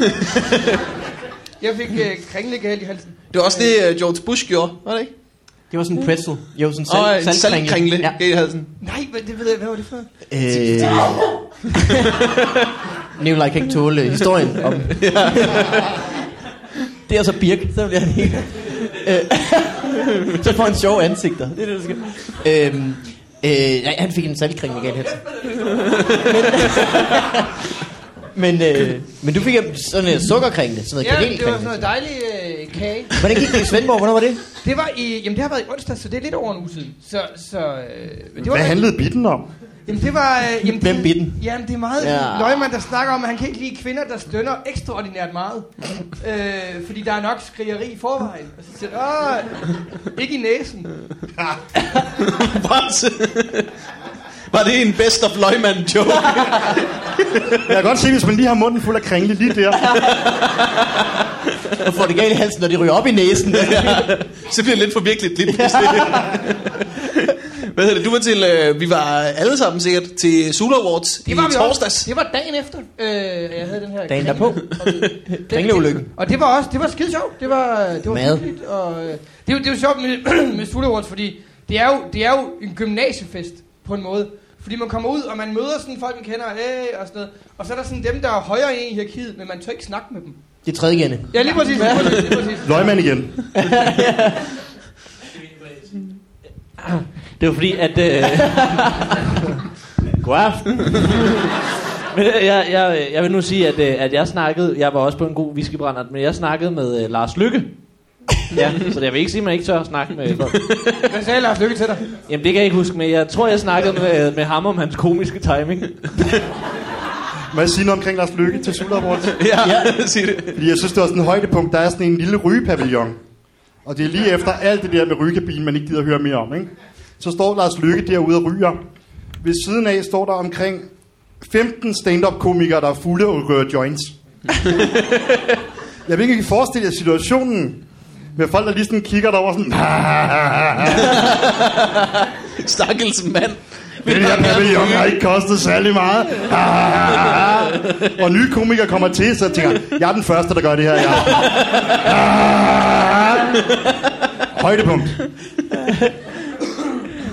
jeg fik øh, kringle galt i halsen. Det var også det, øh, George Bush gjorde, var det ikke? Det var sådan en pretzel. Jo, sådan Og salt, en saltkringle. saltkringle Ja. galt i halsen. Nej, hvad, det ved jeg, hvad var det for? Øh, Nikolaj kan ikke tåle øh, historien om... det er så Birk, så bliver han helt... Øh, så får han sjove ansigter. Det er det, der skal. Øhm, øh, nej, han fik en saltkringle galt. Men, men, øh, men du fik sådan en sukkerkringle, sådan noget Ja, det var sådan noget dejlig øh, kage. Hvordan gik det i Svendborg? Hvornår var det? Det var i, jamen det har været i onsdag, så det er lidt over en uge siden. Så, så øh, det var Hvad handlede bitten om? Jamen det var... Øh, jamen, Hvem det, bid den? Jamen det er meget Ja. ja. løgmand, der snakker om, at han kan ikke lide kvinder, der stønner ekstraordinært meget. øh, fordi der er nok skrigeri i forvejen. Og så siger han, åh, ikke i næsen. What? Var det en best of løgmand joke? Jeg kan godt se, hvis man lige har munden fuld af kringle lige der. Og får det galt i halsen, når de ryger op i næsen. Så bliver det lidt for virkeligt lidt. Hvad hedder det? Du var til, øh, vi var alle sammen sikkert til Sula Awards i Det var vi torsdags. Også. Det var dagen efter, øh, jeg havde den her Dagen derpå. Og det- Kringleulykken. Og det var også, det var skide sjovt. Det var, det var Mad. hyggeligt. Og, øh, det, jo, det jo sjovt med, med Sula Awards, fordi det er, jo, det er jo en gymnasiefest på en måde. Fordi man kommer ud, og man møder sådan folk, man kender, øh, og sådan noget. Og så er der sådan dem, der er højere i hierarkiet, men man tør ikke snakke med dem. Det er tredje gene. Ja, lige præcis. Lige præcis. Løgmand igen. Det var fordi, at... Øh... God aften. Men øh, jeg, jeg, jeg vil nu sige, at, øh, at jeg snakkede... Jeg var også på en god whiskybrænder, men jeg snakkede med øh, Lars Lykke. Ja, så jeg vil ikke sige, at man ikke tør at snakke med folk. Hvad sagde Lars Lykke til dig? Jamen, det kan jeg ikke huske, men jeg tror, jeg snakkede med, med ham om hans komiske timing. Må jeg sige noget omkring Lars Lykke til Sula Awards? Ja, ja. sig det. Fordi jeg synes, det var sådan en højdepunkt. Der er sådan en lille rygepavillon. Og det er lige efter alt det der med rygekabinen, man ikke gider at høre mere om. Ikke? Så står Lars Lykke derude og ryger. Ved siden af står der omkring 15 stand-up-komikere, der er fulde og rører joints. jeg vil ikke forestille jer situationen med folk, der lige sådan kigger derover sådan... Stakkels mand. Den her pavillon har ikke kostet særlig meget. og nye komikere kommer til, så tænker jeg, jeg er den første, der gør det her. Jeg. Højdepunkt.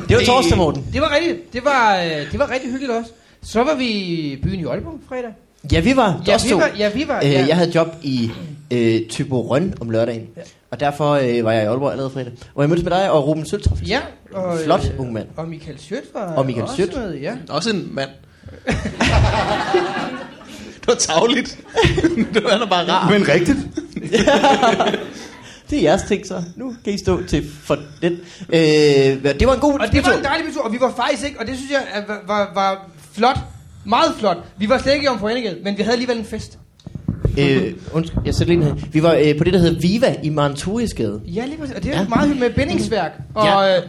Det var torsdag, Morten. Det var rigtigt. Det var, øh, det var rigtig hyggeligt også. Så var vi i byen i Aalborg fredag. Ja, vi var. Ja, vi var, ja, vi var. Øh, ja. jeg havde job i øh, Tyborøn om lørdagen. Ja. Og derfor øh, var jeg i Aalborg allerede fredag. Og jeg mødtes med dig og Ruben Søltoft. Ja, og, Flot øh, ung mand. Og Michael Schødt var Og Michael også Schødt. med, ja. Også en mand. det var tavligt. det var bare rar. Men rigtigt. Det er jeres ting, så. Nu kan I stå til for den. Øh, det var en god Og det var en dejlig betur, og vi var faktisk ikke, og det synes jeg var, var, var flot, meget flot. Vi var slet ikke om Foreningade, men vi havde alligevel en fest. Øh, undskyld, jeg sætter lige ned. Vi var øh, på det, der hedder Viva i Manturisgade. Ja, lige præcis. Og det er Ja. ja. meget hyggeligt med bindingsværk. Og, Ja. øh,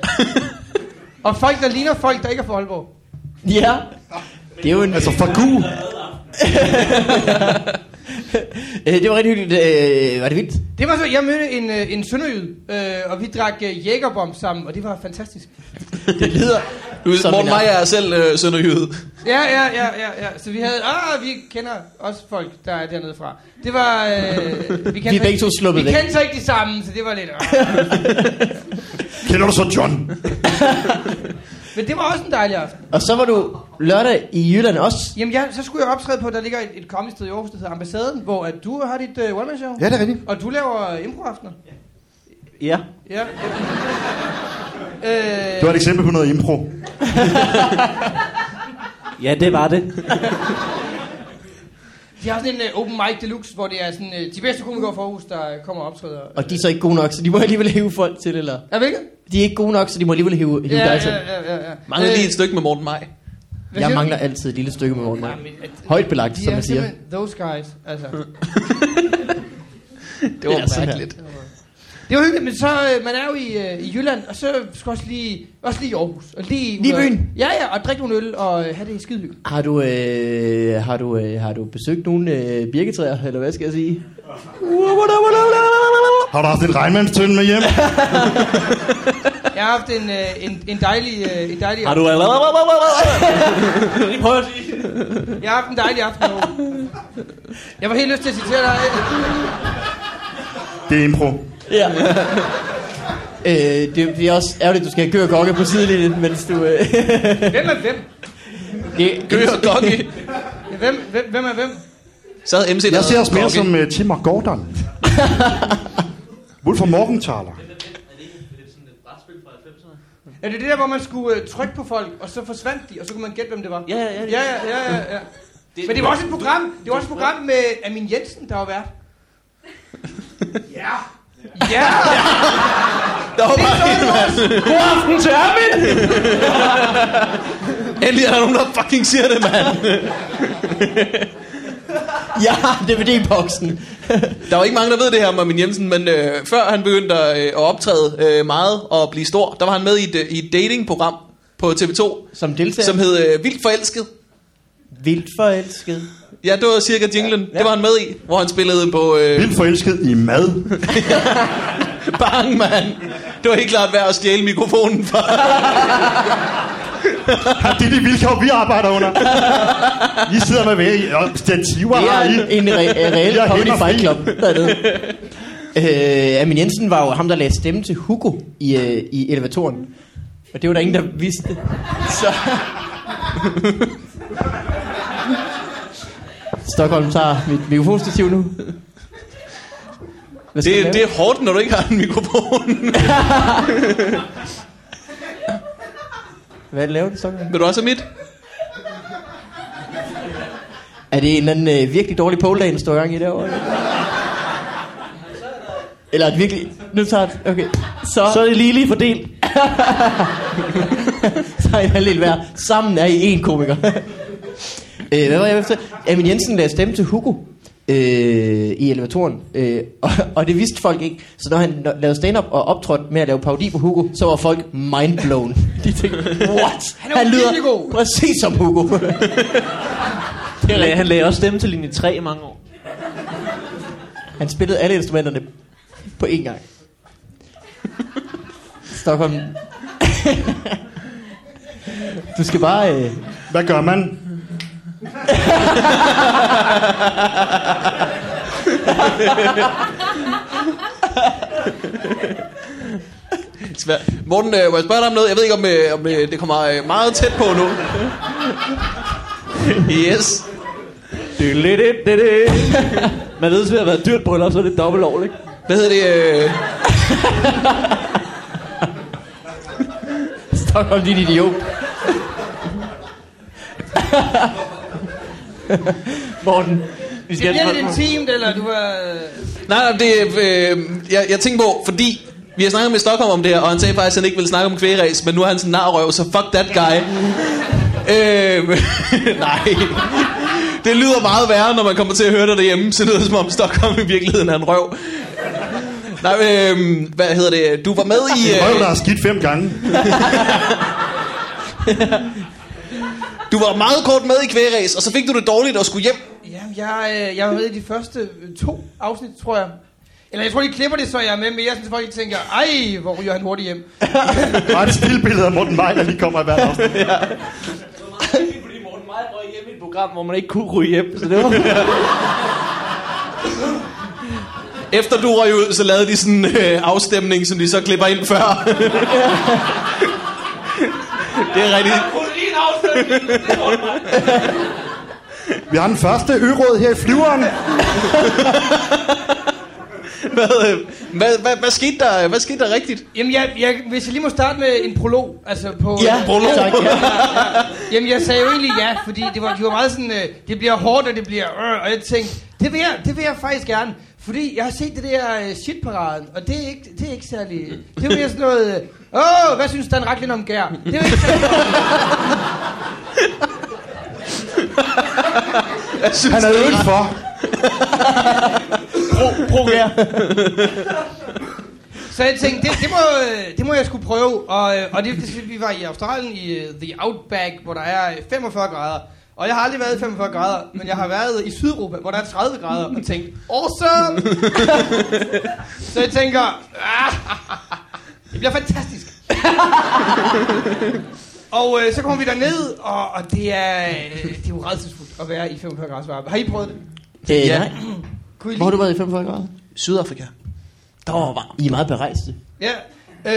og folk, der ligner folk, der ikke er fra Aalborg. Ja. Det er jo en... Altså for gu. Øh, det var rigtig hyggeligt. Øh, var det vildt? Det var så, jeg mødte en, øh, en sønderjyd, øh, og vi drak øh, jægerbom sammen, og det var fantastisk. Det lyder Du, som Morten en Meyer er selv øh, sønderjyde. Ja, ja, ja, ja, ja. Så vi havde, ah, vi kender også folk, der er dernede fra. Det var, øh, vi, Vi er begge to sluppet Vi væk. kendte så ikke de samme, så det var lidt, ah. Kender du så John? Men det var også en dejlig aften. Og så var du lørdag i Jylland også. Jamen, ja, så skulle jeg optræde på, der ligger et, et comedy sted i Aarhus, der hedder Ambassaden, hvor at du har dit uh, one-man-show. Ja, det er rigtigt. Og du laver improaftener. Ja. Ja. Øh, Det var et eksempel på noget impro. Ja, det var det. de har sådan en uh, open mic deluxe, hvor det er sådan uh, de bedste komikere fra Aarhus, der kommer og optræder. Og de er så ikke gode nok, så de må alligevel hive folk til, eller? Ja, hvilket? De er ikke gode nok, så de må alligevel hive, hive Ja, dig til. ja, ja, ja, ja. Mangler Øh, lige et stykke med Morten Maj. Jeg mangler du? altid et lille stykke med Morten Maj. Ja, Højt belagt, de som man siger. those guys. Altså. Det var mærkeligt. Det var hyggeligt, men så, øh, man er jo i, øh, i Jylland, og så skal også lige, også lige i Aarhus. Og lige, Lige i og- byen? Ja, ja, og drikke nogle øl og øh, have det skide hyggeligt. Har du, øh, har du, øh, har du besøgt nogle øh, birketræer, eller hvad skal jeg sige? Har du haft en regnmandstønde med hjem? Jeg har haft en, øh, en, en dejlig... Øh, en dejlig Har du... Prøv at sige. Jeg har haft en dejlig aften. Jeg var helt lyst til at citere dig. Det er impro. Ja. øh, det, det er også ærgerligt, at du skal have gør gokke på sidelinjen, mens du... Øh, Hvem er hvem? det, Gør og Gokke. Hvem, hvem, hvem er hvem? Så havde MC Jeg ser os mere som uh, Tim og Gordon. Wolf of Morgenthaler. Er det det der, hvor man skulle øh, trykke på folk, og så forsvandt de, og så kunne man gætte, hvem det var? Ja, ja, ja. Ja, ja, ja, ja. ja. Men det var også et program, det var også et program med Amin Jensen, der var vært. Ja. Ja. Der var bare er også. God aften til Armin! endelig er der nogen, der fucking siger det, mand. ja, DVD-boksen. Der var ikke mange, der ved det her om Armin Jensen, men øh, før han begyndte at, øh, at optræde øh, meget og blive stor, der var han med i et, øh, i et datingprogram på TV2, Som deltager. som hed øh, Vildt Forelsket. Vildt forelsket. Ja, det var cirka jinglen. Ja. Det var han med i, hvor han spillede på øh, Vildt forelsket i mad. Bang, mand. Det var helt klart værd at stjæle mikrofonen fra. Det er de vilkår, vi arbejder under. I sidder med ved og stativer Det har I. er en, en re- reel comedy fight club. Øh, Amin Jensen var jo ham, der lagde stemme til Hugo i, øh, i elevatoren. Og det var der ingen, der vidste. Så... Stockholm tager mit mikrofonstativ nu. Hvad Det, det, er hårdt, når du ikke har en mikrofon. Hvad laver du, Stockholm? Vil du også have mit? Er det en eller anden øh, virkelig dårlig pole dance, du gang i derovre? eller? Et virkelig... Nu tager det... Okay. Så, Så er det lige lige fordelt. så er en halvdel hver. Sammen er I en komiker. Øh, hvad var jeg efter? Amin Jensen lagde stemme til Hugo øh, i elevatoren. Øh, og, og det vidste folk ikke. Så når han lavede stand-up og optrådte med at lave parodi på Hugo, så var folk mindblown. De tænkte, what? Han er jo virkelig god." præcis som Hugo. det er Han rigtigt. han lagde også stemme til linje 3 i mange år. Han spillede alle instrumenterne på én gang. Stockholm. du skal bare... Øh, Hvad gør man? Morten, øh, må jeg spørge dig om noget? Jeg ved ikke, om, øh, om øh, det kommer øh, meget tæt på nu. Yes. Man ved, hvis det har været et dyrt bryllup, så er det dobbelt år, ikke? Hvad hedder det? Øh, Stockholm, din idiot. Morten, vi skal Det have bliver lidt intimt, eller du var... øh, nej, nej, det, øh, jeg, jeg tænker på, fordi vi har snakket med Stockholm om det her, og han sagde faktisk, at han ikke ville snakke om kvægeræs, men nu er han sådan en narrøv, så fuck that guy. øh, nej. Det lyder meget værre, når man kommer til at høre det derhjemme, så det lyder som om Stockholm i virkeligheden er en røv. Nej, øh, hvad hedder det? Du var med i... En røv, der Øh, har skidt fem gange. Du var meget kort med i kvægeræs, og så fik du det dårligt og skulle hjem. Jamen, jeg, øh, jeg var med i de første øh, to afsnit, tror jeg. Eller jeg tror, de klipper det, så jeg er med, men jeg synes, folk tænker, ej, hvor ryger han hurtigt hjem. Bare et stillbillede af Morten Maj, der lige kommer i hvert afsnit. Fordi Morten Maj røg hjem i et program, hvor man ikke kunne ryge hjem. Så det var... Efter du røg ud, så lavede de sådan en øh, afstemning, som de så klipper ind før. det er rigtig... Vi har den første øråd her i flyveren. Hvad, øh, hvad, hvad, hvad, skete der, hvad skete der rigtigt? Jamen, jeg, jeg, hvis jeg lige må starte med en prolog, altså på... Ja, Prolog. tak. Ja. Jamen, jeg sagde jo egentlig ja, fordi det var, de var meget sådan, øh, det bliver hårdt, og det bliver... Øh, og jeg tænkte, det vil jeg, det vil jeg faktisk gerne. Fordi jeg har set det der øh, shitparaden, og det er ikke, det er ikke særlig... Det er mere sådan noget... øh, Åh, hvad synes Dan Racklin om gær? Det er jo ikke særlig... Jeg synes, Han er det øget for. Proger. Så jeg tænkte, det, det, må, øh, det må jeg skulle prøve. Og, og det, det, vi var i Australien i The Outback, hvor der er øh, 45 grader. Og jeg har aldrig været i 45 grader, men jeg har været i Sydeuropa, hvor der er 30 grader, og tænkt, awesome! så jeg tænker, ah, det bliver fantastisk. og øh, så kommer vi derned, og, og det er, øh, det er jo redselsfuldt at være i 45 grader varme. Har I prøvet det? Øh, Ja. nej. Kunne I Hvor har du været i 45 grader? Sydafrika. Der var varmt. I er meget berejste. Ja,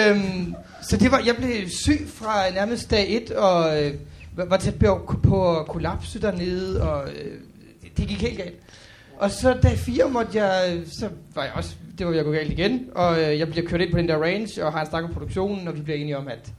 øhm, så det var, jeg blev syg fra nærmest dag et, og øh, var- var tæt på, på at kollapse dernede, og øh, det, gik helt galt. Og så dag 4 måtte jeg, så var jeg også, det var jeg gået galt igen, og øh, jeg bliver kørt ind på den der range, og har en snak om produktionen, og vi bliver enige om, at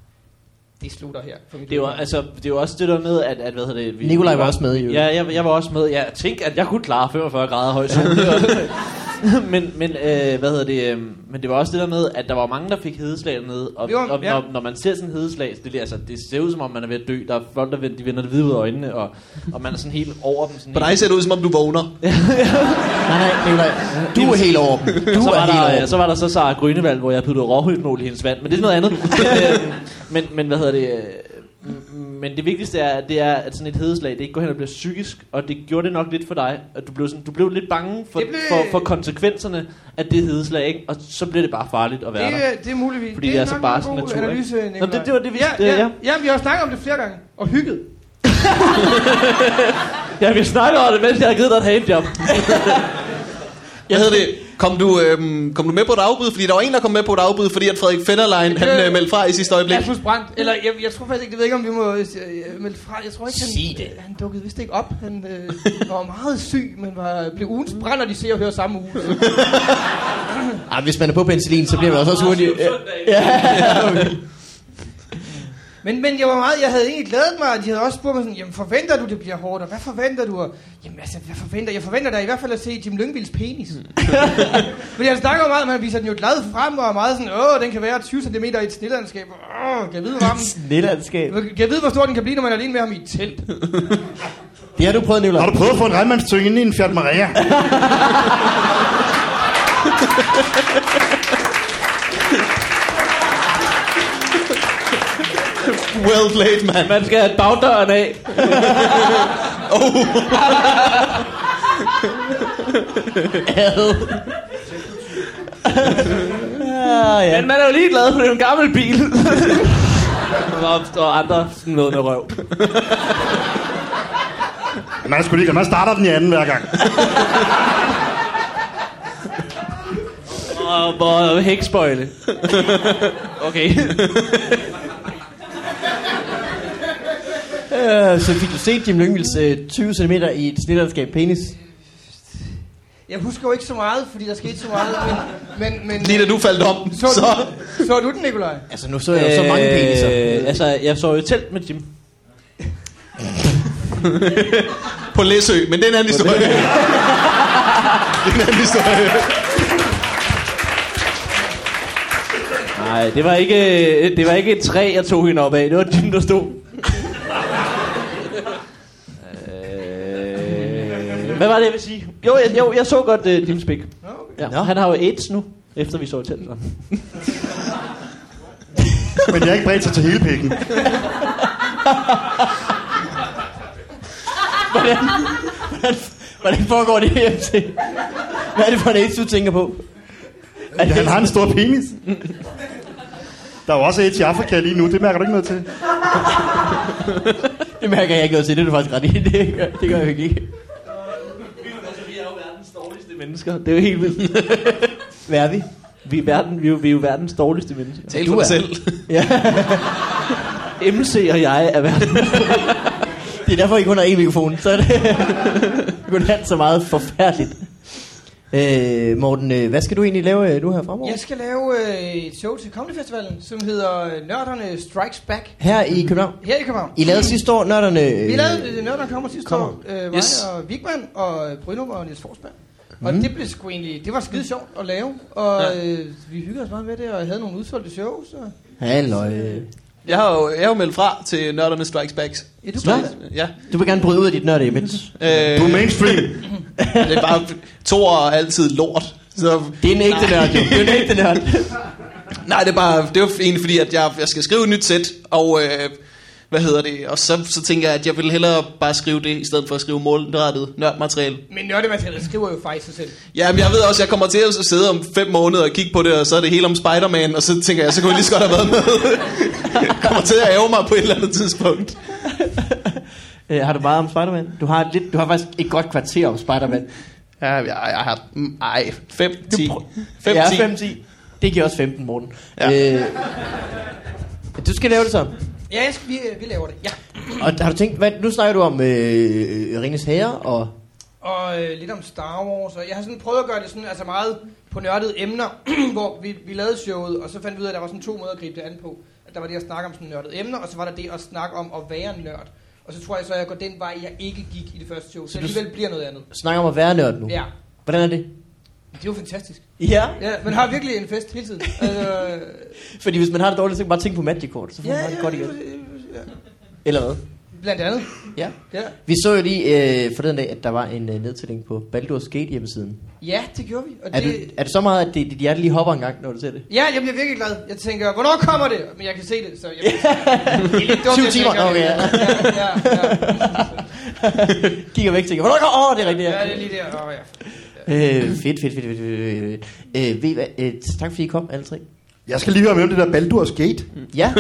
det slutter her. For mit Det var, altså, det var også det der med, at, at hvad hedder det... Vi, Nikolaj vi var også med, jo. Ja, jeg, jeg var også med. Jeg tænkte, at jeg kunne klare 45 grader høj sol. men, men, øh, hvad hedder det, øh, men det var også det der med, at der var mange, der fik hedeslag dernede. Og, Jo, og ja. når, når, man ser sådan en hedeslag, det, er- altså, det ser ud som om, man er ved at dø. Der er folk, der vender, de vender det hvide ud af øjnene, og, og man er sådan helt over dem. Sådan På helt, dig ser det ud, som om du vågner. Nej, nej, Nikolaj. Du er helt over dem. Du så, er var helt over der, dem. så var der så Sara Grønevald, hvor jeg puttede råhøjtmål i hendes vand. Men det er noget andet. Øhm, men, men hvad hedder det... øh, Men det vigtigste er, det er, at sådan et hedeslag, det ikke går hen og bliver psykisk, og det gjorde det nok lidt for dig. At du blev, sådan, du blev lidt bange for, Det blev- for, for konsekvenserne af det hedeslag, ikke? og så bliver det bare farligt at være det, der. er- det er muligvis. Fordi det det er så nok bare sådan natur, ikke? analyse, Nå, det- det var det, vi- ja, det- ja, ja. ja, vi har jo snakket om det flere gange, og hygget. Ja, vi snakker om det, mens jeg har givet dig et handjob. Jeg hedder det. Kom du, øhm, kom du med på et afbud? Fordi der var en, der kom med på et afbud, fordi at Frederik Fenderlein, han Øh, øh, meldte fra i sidste øjeblik. Rasmus Brandt, eller jeg, jeg tror faktisk ikke, jeg ved ikke, om vi må øh, melde fra. Jeg tror ikke, han, Sig det. øh, han dukkede vist ikke op. Han øh, var meget syg, men var, blev ugens brænder, de ser og hører samme uge. Ah, hvis man er på penicillin, så bliver man også, hurtigt. Ja. Men, men jeg var meget, jeg havde egentlig glædet mig, og de havde også spurgt mig sådan, jamen forventer du, det bliver hårdt, og hvad forventer du? Og, jamen altså, hvad forventer Jeg forventer da i hvert fald at se Jim Lyngvilds penis. Men jeg snakker meget om, at han viser den jo glad frem, og er meget sådan, åh, den kan være 20 cm i et snillandskab. Åh, kan jeg vide, hvor, varm- Snillandskab. kan jeg vide, hvor stor den kan blive, når man er alene med ham i et telt? Det har du prøvet, Nikolaj. Har du prøvet at få en regnmandstøng inde i en Fiat Maria? Well played, man. Man skal have bagdøren af. Ja, ja. Men man er jo lige glad for, det er en gammel bil. og, og andre sådan noget med røv. Man er sgu lige, man starter den i anden hver gang. Og, og hækspoile. Okay. Øh, så fik du set Jim Lyngvilds øh, 20 cm i et snillandskab penis? Jeg husker jo ikke så meget, fordi der skete så meget, men... men, men Lige da du faldt om, så, så... så, så du den, Nikolaj? Altså, nu så jeg jo så mange peniser. Øh, altså, jeg så jo i telt med Jim. På Læsø, men det er en anden historie. det er en anden historie. Nej, det var ikke, det var ikke et træ, jeg tog hende op af. Det var Jim, der stod. Hvad var det, jeg vil sige? Jo, jeg, jo, jeg så godt uh, Jim Spik. Ja. Nå. Han har jo AIDS nu, efter vi så i telt. så. Men jeg har ikke bredt sig til hele pikken. Hvordan foregår det til? Hvad er det for en AIDS, du tænker på? Er det, Han har en stor penis. Der er jo også et i Afrika lige nu, det mærker du ikke noget til. det mærker jeg ikke noget til, det er du faktisk ret i. Det gør, det gør jeg ikke. Altså, vi er jo verdens dårligste mennesker. Det er jo helt vildt. Hvad er vi? Vi er, verden, vi, er jo, vi er jo verdens dårligste mennesker. Tal Du for dig er. selv. MC og jeg er verdens Det er derfor, I kun har én mikrofon. Så er det kun alt så meget forfærdeligt. Øh, Morten, øh, hvad skal du egentlig lave øh, nu her fremover? Jeg skal lave øh, et show til Comedy Festivalen, som hedder Nørderne Strikes Back. Her i København. Her i København. I lavede sidste år nørderne... Vi lavede øh, Nørderne kommer sidste kommer. år. Øh, mig Yes. og Vigman og Bryno og Niels Forsberg. Og det blev sgu egentlig, det var skide sjovt at lave, og øh, vi hyggede os meget med det, og jeg havde nogle udsolgte shows. Og, Halløj. Jeg har jo, jeg har jo meldt fra til Nørderne Strikes Back. Ja, du. Ja. Du vil gerne bryde ud af dit nørde image. Øh, Du er mainstream. det er bare, to er altid lort. Så, Det er en ægte nørd, jo. Det er en ægte nørd. nej, det er bare, det var egentlig fordi, at jeg, jeg skal skrive et nyt sæt, og øh, hvad hedder det, og så, så tænker jeg, at jeg vil hellere bare skrive det, i stedet for at skrive målrettet nørdmateriale. Men nørdematerialet skriver jo faktisk sig selv. Ja, men jeg ved også, at jeg kommer til at sidde om fem måneder og kigge på det, og så er det hele om Spider-Man, og så tænker jeg, så kunne jeg lige så godt have været med. jeg kommer til at æve mig på et eller andet tidspunkt. Øh, har du meget om Spider-Man? Du har, lidt, du har faktisk et godt kvarter om Spider-Man. Ja, jeg, jeg har, mm, ej, 5, 10. prøv- 5, ja, 10. 5 10. Det giver også 15, Morten. Ja. Øh, du skal lave det så. Ja, jeg skal, vi, vi laver det. Ja. Og har du tænkt, hvad, nu snakker du om øh, Ringes Herre, og Og øh, lidt om Star Wars. Og jeg har sådan prøvet at gøre det sådan, altså meget på nørdede emner, hvor vi, vi lavede showet, og så fandt vi ud af, at der var sådan to måder at gribe det an på. At der var det at snakke om sådan nørdede emner, og så var der det at snakke om at være nørd. Og så tror jeg så, at jeg går den vej, jeg ikke gik i det første show. Så, Så alligevel bliver noget andet. snakker om at være nørd nu. Ja, Hvordan er det? Det er jo fantastisk. Ja. Ja, man har virkelig en fest hele tiden. Altså, Fordi hvis man har det dårligt, så kan man bare tænke på Magic Court, så får man det godt igen. ja. Eller hvad? Blandt andet. Ja. Ja. Vi så jo lige øh, forleden dag, at der var en øh, nedtælling på Baldur's Gate hjemmesiden. ja, det gjorde vi. Og Er, det, du, er det så meget, at det, dit hjerte lige hopper en gang, når du ser det? Ja, jeg bliver virkelig glad. Jeg tænker, hvornår kommer det? Men jeg kan se det, så jeg er Syv jeg timer, tænker okay, ja. ja, ja, ja. Kigger væk tænker, hvornår kommer? Åh, oh, det er rigtigt. Ja, Ja. det er lige der. Åh, ja. Øh, fedt, fedt, fedt, fedt, fedt. Øh, ved hvad? Øh, tak fordi I kom, alle tre. Jeg skal lige høre med om det der Baldur's Gate. Ja.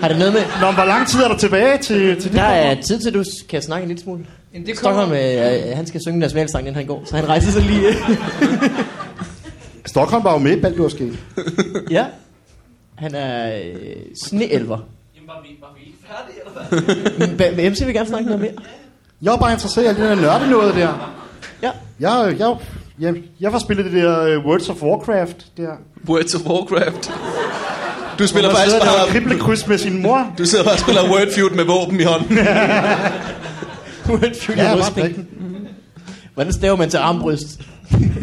Har det noget med... Nå, hvor lang tid er der tilbage til, til det? Der er tid til, at du kan snakke en lille smule. Jamen, det kommer... Stockholm, øh, han skal synge nationalsangen, inden han går, så han rejser sig lige. Stockholm var jo med i Baldur's Gate. ja. Han er øh, sneelver. Jamen, var vi, var vi ikke færdige, eller hvad? MC vil gerne snakke noget mere. Jeg var bare interesseret i det der nørde noget der. Ja. Jeg, jeg, jeg, jeg var spillet det der uh, Words of Warcraft der. Words of Warcraft. Du spiller Hvor faktisk der og bare... kriblekryds med sin mor. Du sidder bare og spiller Word Feud med våben i hånden. Wordfeud Ja, og bare rustning. drikken. Hvordan staver man til armbryst?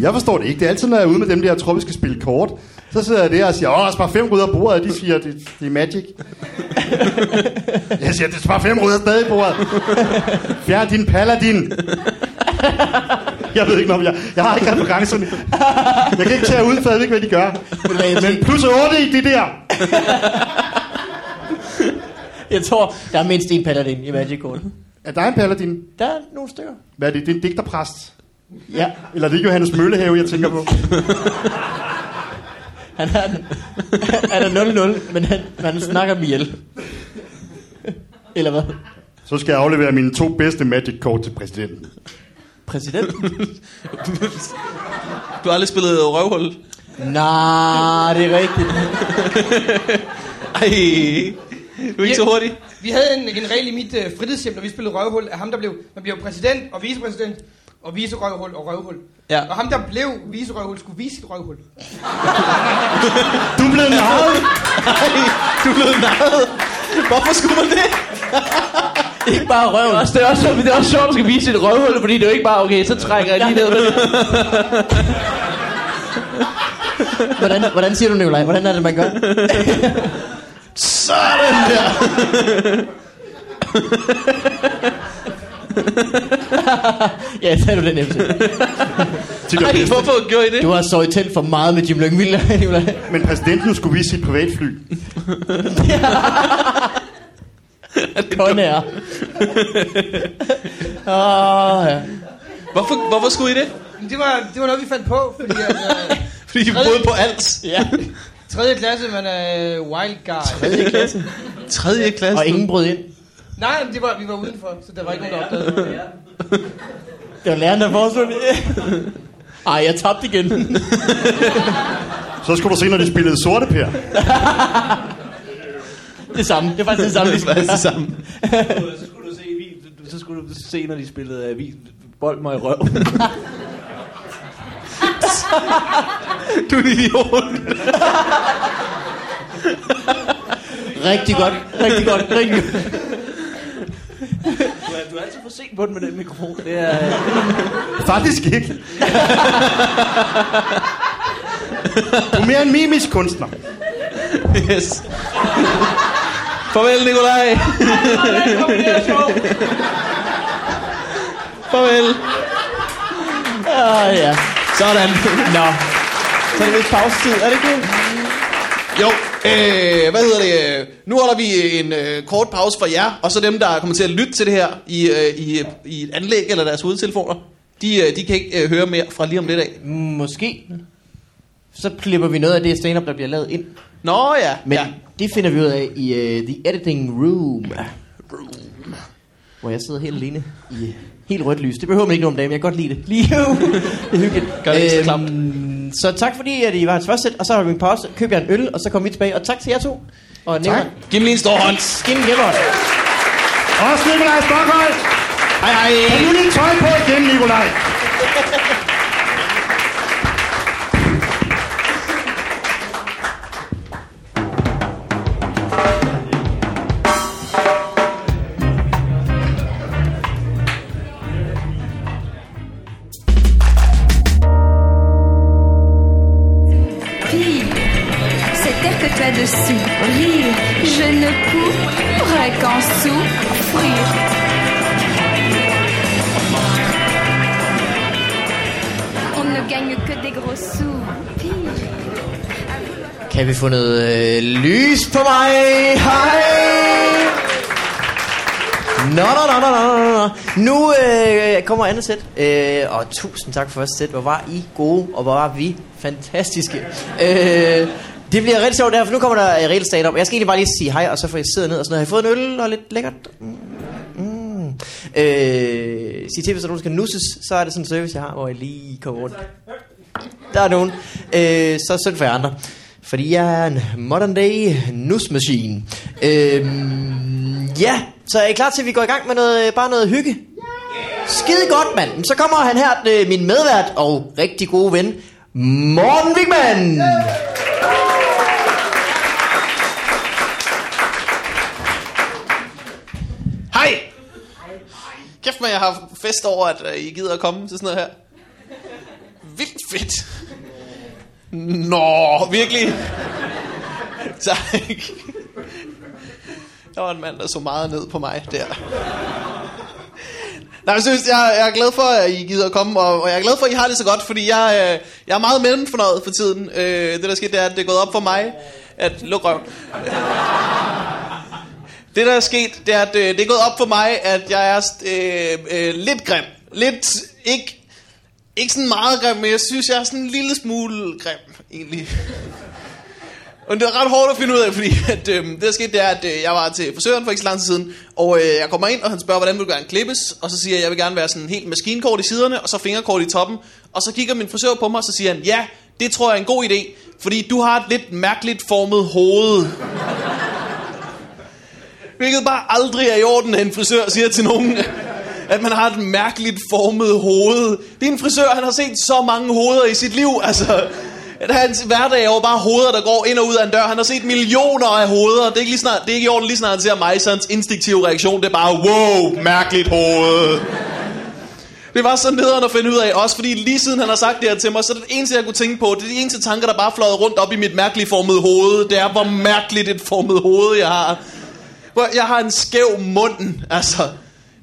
Jeg forstår det ikke. Det er altid, når jeg er ude med dem der, jeg tror, vi skal spille kort. Så sidder jeg der og siger, åh, spar fem rydder bordet. De siger, det, det er magic. Jeg siger, det spar fem rydder stadig på bordet. Fjern din paladin. Jeg ved ikke om jeg. Jeg har ikke referencerne. Jeg kan ikke tage ud, for jeg ved ikke, hvad de gør. Men plus 8 i det der. Jeg tror, der er mindst en paladin i Magic Court. Er der en paladin? Der er nogle stykker. Hvad er det? Det er en digterpræst. Ja, Eller er det ikke Johannes Møllehave, jeg tænker på? Han er, han er 0-0, men han, han snakker dem ihjel. Eller hvad? Så skal jeg aflevere mine to bedste magic-kort til præsidenten. Præsident? Du har aldrig spillet røvhul. Nej, det er rigtigt. Ej, du er ikke så hurtig. Vi havde en, en regel i mit uh, fritidshjem, når vi spillede røvhul, at ham der blev, man blev præsident og vicepræsident, og viserøvhul og røvhul. Ja. Og ham der blev viserøvhul, skulle vise sit røvhul. Du blevet narret! Du er blevet narret. Hvorfor skulle man det? Ikke bare Det er røven. også, det er også, det er også sjovt, at skal vise sit røvhul, fordi det er jo ikke bare, okay, så trækker jeg lige ned. Hvordan, hvordan siger du, Nikolaj? Hvordan er det, man gør? Sådan der. Ja, så er du den MC. Ej, hvorfor gjorde I det? Du har så i telt for meget med Jim Lyngvild. Men præsidenten skulle vise sit privatfly. Kun er. Åh, ja. Hvorfor, hvorfor skulle I det? Det var, det var noget, vi fandt på, fordi at, uh, Fordi I boede på alt. ja. 3. klasse, man er uh, wild guy. Tredje klasse. Tredje klasse. Og ingen brød ind. Nej, men det var, vi var udenfor, så der var ikke nogen, der opdagede det. Det var læreren, der foreslog det. Ej, jeg tabte igen. Så skulle du se, når de spillede sorte per. Det samme. Det er faktisk det samme. Det er det samme. så skulle du se, vi- så skulle du se, når de spillede uh, vi, bold mig i røv. Du er en idiot. Rigtig godt. Rigtig godt. Rigtig godt. Du er, du er altid for sent på den med den mikrofon. Det er, Faktisk ikke. Du er mere en mimisk kunstner. Yes. Farvel, Nikolaj. Farvel. Ah, ja. Sådan. Nå. Så er det lidt pausetid, er det ikke det? Jo, øh, hvad hedder det? Nu holder vi en øh, kort pause for jer, og så dem, der kommer til at lytte til det her i, øh, i, i et anlæg eller deres hovedtelefoner. De, øh, de kan ikke øh, høre mere fra lige om lidt af. Måske. Så klipper vi noget af det stand-up, der bliver lavet ind. Nå ja. Men ja. det finder vi ud af i uh, The Editing Room. Hvor jeg sidder helt alene i helt rødt lys. Det behøver man ikke nogen dame, jeg kan godt lide det. Lige nu. det. Gør det ekstra klamt. Så tak fordi, at I var hans første sæt, og så har vi en pause. Køb jer en øl, og så kommer vi tilbage. Og tak til jer to. Og tak. Giv mig lige en stor hånd. Skin Gemmer. Også Nikolaj Stokholm. Hej hej. Tag nu lige tøj på igen, Nikolaj. Kan vi få noget øh, lys på mig? Hej! Nå, nå, nå, nå, nå, nå. Nu øh, kommer andet sæt. Øh, og tusind tak for første sæt. Hvor var I gode, og hvor var vi fantastiske. Øh, det bliver rigtig sjovt det her, for nu kommer der øh, reelt stand op. Jeg skal egentlig bare lige sige hej, og så får jeg sidde ned og sådan noget. Har I fået en øl og lidt lækkert? Mm. Mm. Øh, sig til, hvis der er nogen, skal nusses, så er det sådan en service, jeg har, hvor jeg lige kommer rundt. Der er nogen. Øh, så synd for jer andre. Fordi jeg er en modern day nusmaskine. Øhm, ja, så er I klar til, at vi går i gang med noget, øh, bare noget hygge? Skide godt, mand. Så kommer han her, øh, min medvært og rigtig gode ven, Morten Wigman. Hej. Kæft med, jeg har fest over, at øh, I gider at komme til sådan noget her. Vildt fedt. Nå, virkelig. Tak. Der var en mand, der så meget ned på mig der. Nej, jeg synes, jeg, jeg er glad for, at I gider at komme, og, og jeg er glad for, at I har det så godt, fordi jeg, øh, jeg er meget mellemfornøjet for tiden. Øh, det, der skete, det er, at det er gået op for mig, at... Luk røven. Det, der er sket, det er, at øh, det er gået op for mig, at jeg er øh, øh, lidt grim. Lidt, ikke, ikke sådan meget grim, men jeg synes, jeg er sådan en lille smule grim, egentlig. Og det er ret hårdt at finde ud af, fordi at, øh, det der skete, det er, at øh, jeg var til frisøren for ikke så lang tid siden, og øh, jeg kommer ind, og han spørger, hvordan vil du gerne klippes? Og så siger jeg, at jeg vil gerne være sådan helt maskinkort i siderne, og så fingerkort i toppen. Og så kigger min frisør på mig, og så siger han, ja, det tror jeg er en god idé, fordi du har et lidt mærkeligt formet hoved. Hvilket bare aldrig er i orden, at en frisør siger til nogen, at man har et mærkeligt formet hoved. Det er en frisør, han har set så mange hoveder i sit liv. Altså, at hans hverdag er jo bare hoveder, der går ind og ud af en dør. Han har set millioner af hoveder. Det er ikke, lige snart, det er ikke i orden, lige snart han ser mig, så hans instinktive reaktion, det er bare, wow, mærkeligt hoved. Det var så nederen at finde ud af, også fordi lige siden han har sagt det her til mig, så er det eneste, jeg kunne tænke på, det er de eneste tanker, der bare fløjede rundt op i mit mærkeligt formede hoved. Det er, hvor mærkeligt et formet hoved jeg har. Hvor jeg har en skæv mund, altså.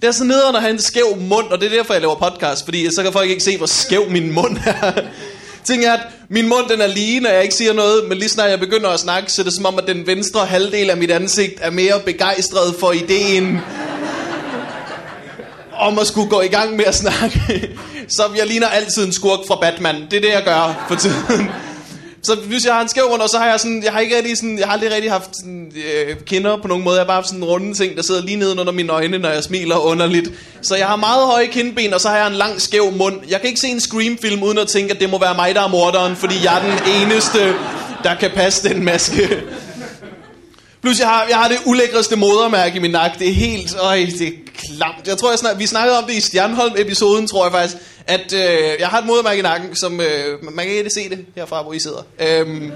Det er så nederen at have en skæv mund, og det er derfor, jeg laver podcast, fordi så kan folk ikke se, hvor skæv min mund er. Ting er, at min mund den er lige, når jeg ikke siger noget, men lige snart jeg begynder at snakke, så er det som om, at den venstre halvdel af mit ansigt er mere begejstret for ideen om at skulle gå i gang med at snakke. Så jeg ligner altid en skurk fra Batman. Det er det, jeg gør for tiden. Så hvis jeg har en skæv rundt, og så har jeg sådan, jeg har ikke rigtig sådan, jeg har aldrig rigtig haft sådan, øh, kinder på nogen måde. Jeg har bare haft sådan en runde ting, der sidder lige nede under mine øjne, når jeg smiler underligt. Så jeg har meget høje kindben, og så har jeg en lang skæv mund. Jeg kan ikke se en Scream-film uden at tænke, at det må være mig, der er morderen, fordi jeg er den eneste, der kan passe den maske. Plus jeg har, jeg har det ulækreste modermærke i min nakke. Det er helt, øj, det er klamt. Jeg tror, jeg snak, vi snakkede om det i Stjernholm-episoden, tror jeg faktisk. At øh, jeg har et modermærke i nakken, som øh, man kan ikke se det herfra, hvor I sidder. Øhm,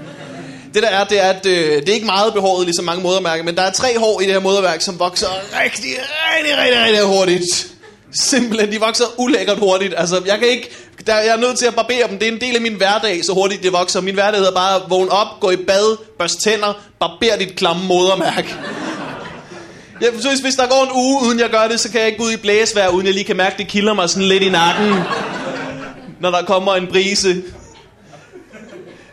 det der er, det er, at øh, det er ikke meget behåret, ligesom mange modermærker, men der er tre hår i det her modermærke, som vokser rigtig, rigtig, rigtig, rigtig hurtigt. Simpelthen, de vokser ulækkert hurtigt. Altså, jeg kan ikke der, jeg er nødt til at barbere dem. Det er en del af min hverdag, så hurtigt det vokser. Min hverdag hedder bare at vågne op, gå i bad, børste tænder, barber dit klamme modermærke. Jeg synes, hvis der går en uge, uden jeg gør det, så kan jeg ikke gå ud i blæsvær, uden jeg lige kan mærke, det kilder mig sådan lidt i nakken. Når der kommer en brise.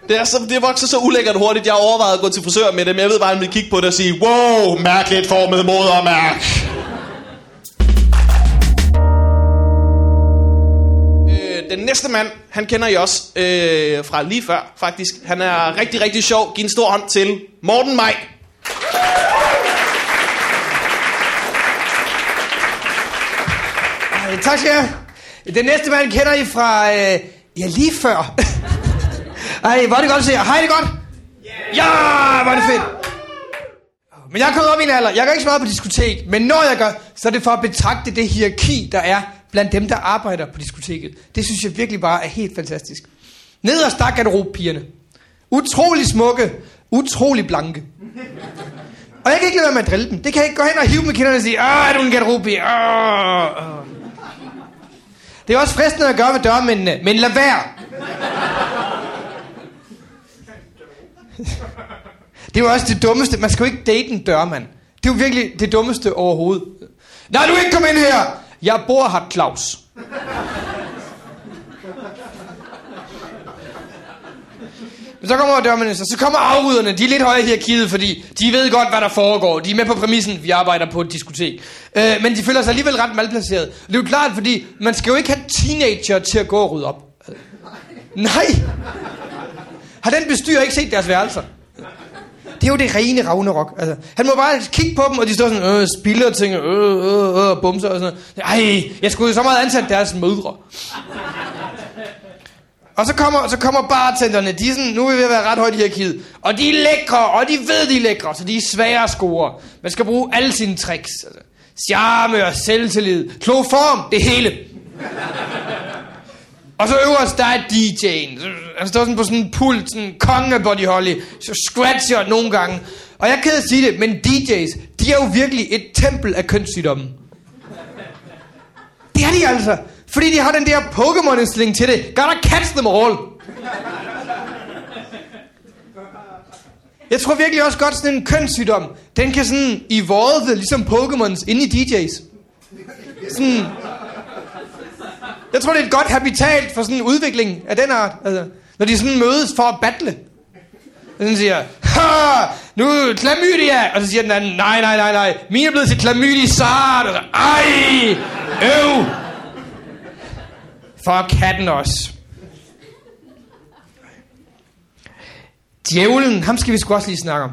Det, er så, det vokser så ulækkert hurtigt. Jeg har overvejet at gå til frisør med det, men jeg ved bare, at han vil kigge på det og sige, wow, mærkeligt formet modermærk. Den næste mand, han kender I også øh, fra lige før, faktisk. Han er rigtig, rigtig sjov. Giv en stor hånd til Morten Maj. Ej, tak skal jeg. Den næste mand kender I fra... Øh, ja, lige før. Ej, hvor er det godt at se jer. Hej, det er godt? Ja, hvor er det fedt. Men jeg er kommet op i en alder. Jeg går ikke så meget på diskotek. Men når jeg gør, så er det for at betragte det hierarki, der er blandt dem, der arbejder på diskoteket. Det synes jeg virkelig bare er helt fantastisk. Nederst der er garderobepigerne. Utrolig smukke. Utrolig blanke. Og jeg kan ikke lade være med at drille dem. Det kan jeg ikke gå hen og hive med kinderne og sige, Åh, er du en garderobepige? Åh, åh. Det er også fristende at gøre med dørmændene, øh, men lad være. Det er jo også det dummeste. Man skal jo ikke date en dørmand. Det er jo virkelig det dummeste overhovedet. Nej, du ikke komme ind her. Jeg bor her, Claus. Men så kommer dørmændene, så, kommer afryderne, de er lidt højere i hierarkiet, fordi de ved godt, hvad der foregår. De er med på præmissen, vi arbejder på et diskotek. Øh, men de føler sig alligevel ret malplaceret. Det er jo klart, fordi man skal jo ikke have teenager til at gå og rydde op. Nej! Har den bestyrer ikke set deres værelser? Det er jo det rene Ragnarok. Altså, han må bare kigge på dem, og de står sådan, øh, spiller og tænker, øh, øh, øh, bumser og sådan noget. Ej, jeg skulle jo så meget ansat deres mødre. Og så kommer, så kommer bartenderne, de er sådan, nu er vi ved at være ret højt i hierarkiet. Og de er lækre, og de ved, de er lækre, så de er svære at score. Man skal bruge alle sine tricks. Altså, charme og selvtillid, kloform, det hele. Og så øverst, der er DJ'en. Han står sådan på sådan en pult, sådan en konge af Buddy Holly. Så scratcher nogle gange. Og jeg er ked at sige det, men DJ's, de er jo virkelig et tempel af kønssygdommen. Det er de altså. Fordi de har den der Pokémon-indstilling til det. Gotta catch them all. Jeg tror virkelig også godt, sådan en kønssygdom, den kan sådan evolve ligesom Pokémons ind i DJ's. Sådan, jeg tror, det er et godt habitat for sådan en udvikling af den art. Altså, når de sådan mødes for at battle. Og sådan siger, ha, nu er klamydia. Og så siger den anden, nej, nej, nej, nej. Min er blevet til klamydisart. Og så, ej, øv. For katten også. Djævlen, ham skal vi sgu også lige snakke om.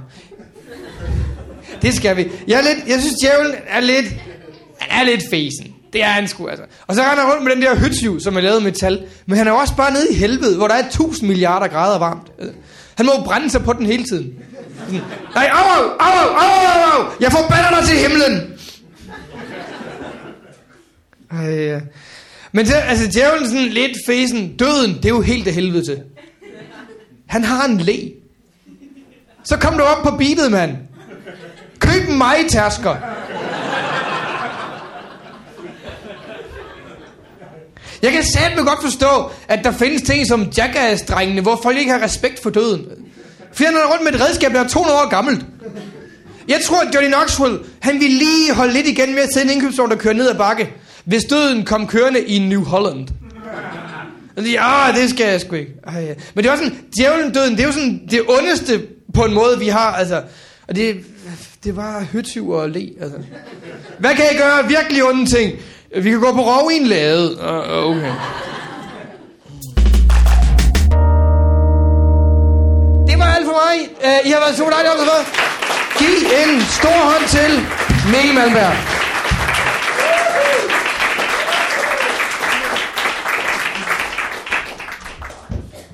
Det skal vi. Jeg, er lidt, jeg synes, djævlen er lidt, han er lidt fesen. Det er han sgu, altså. Og så render han rundt med den der hytsju, som er lavet af metal. Men han er jo også bare nede i helvede, hvor der er 1000 milliarder grader varmt. Altså, han må jo brænde sig på den hele tiden. Sådan, Nej, au, au, au, au, au, jeg forbander dig til himlen. Ej, ja. Men det, altså, djævlen sådan lidt fesen. Døden, det er jo helt det helvede til. Han har en læ. Så kom du op på beatet, mand. Køb en mig Jeg kan satme godt forstå, at der findes ting som Jackass-drengene, hvor folk ikke har respekt for døden. Fordi han er rundt med et redskab, der er 200 år gammelt. Jeg tror, at Johnny Knoxville, han ville lige holde lidt igen med at sende en indkøbsvogn, der kører ned ad bakke, hvis døden kom kørende i New Holland. Ja, ah, det skal jeg sgu ikke. Ej, ja. Men det er også sådan, djævlen døden, det er jo sådan det ondeste på en måde, vi har, altså. Og det, det var høtyv og le, altså. Hvad kan jeg gøre? Virkelig onde ting. Vi kan gå på rov i en lade. Uh, okay. Det var alt for mig. Uh, I har været super dejlige optaget. Giv en stor hånd til Mikkel Malmberg.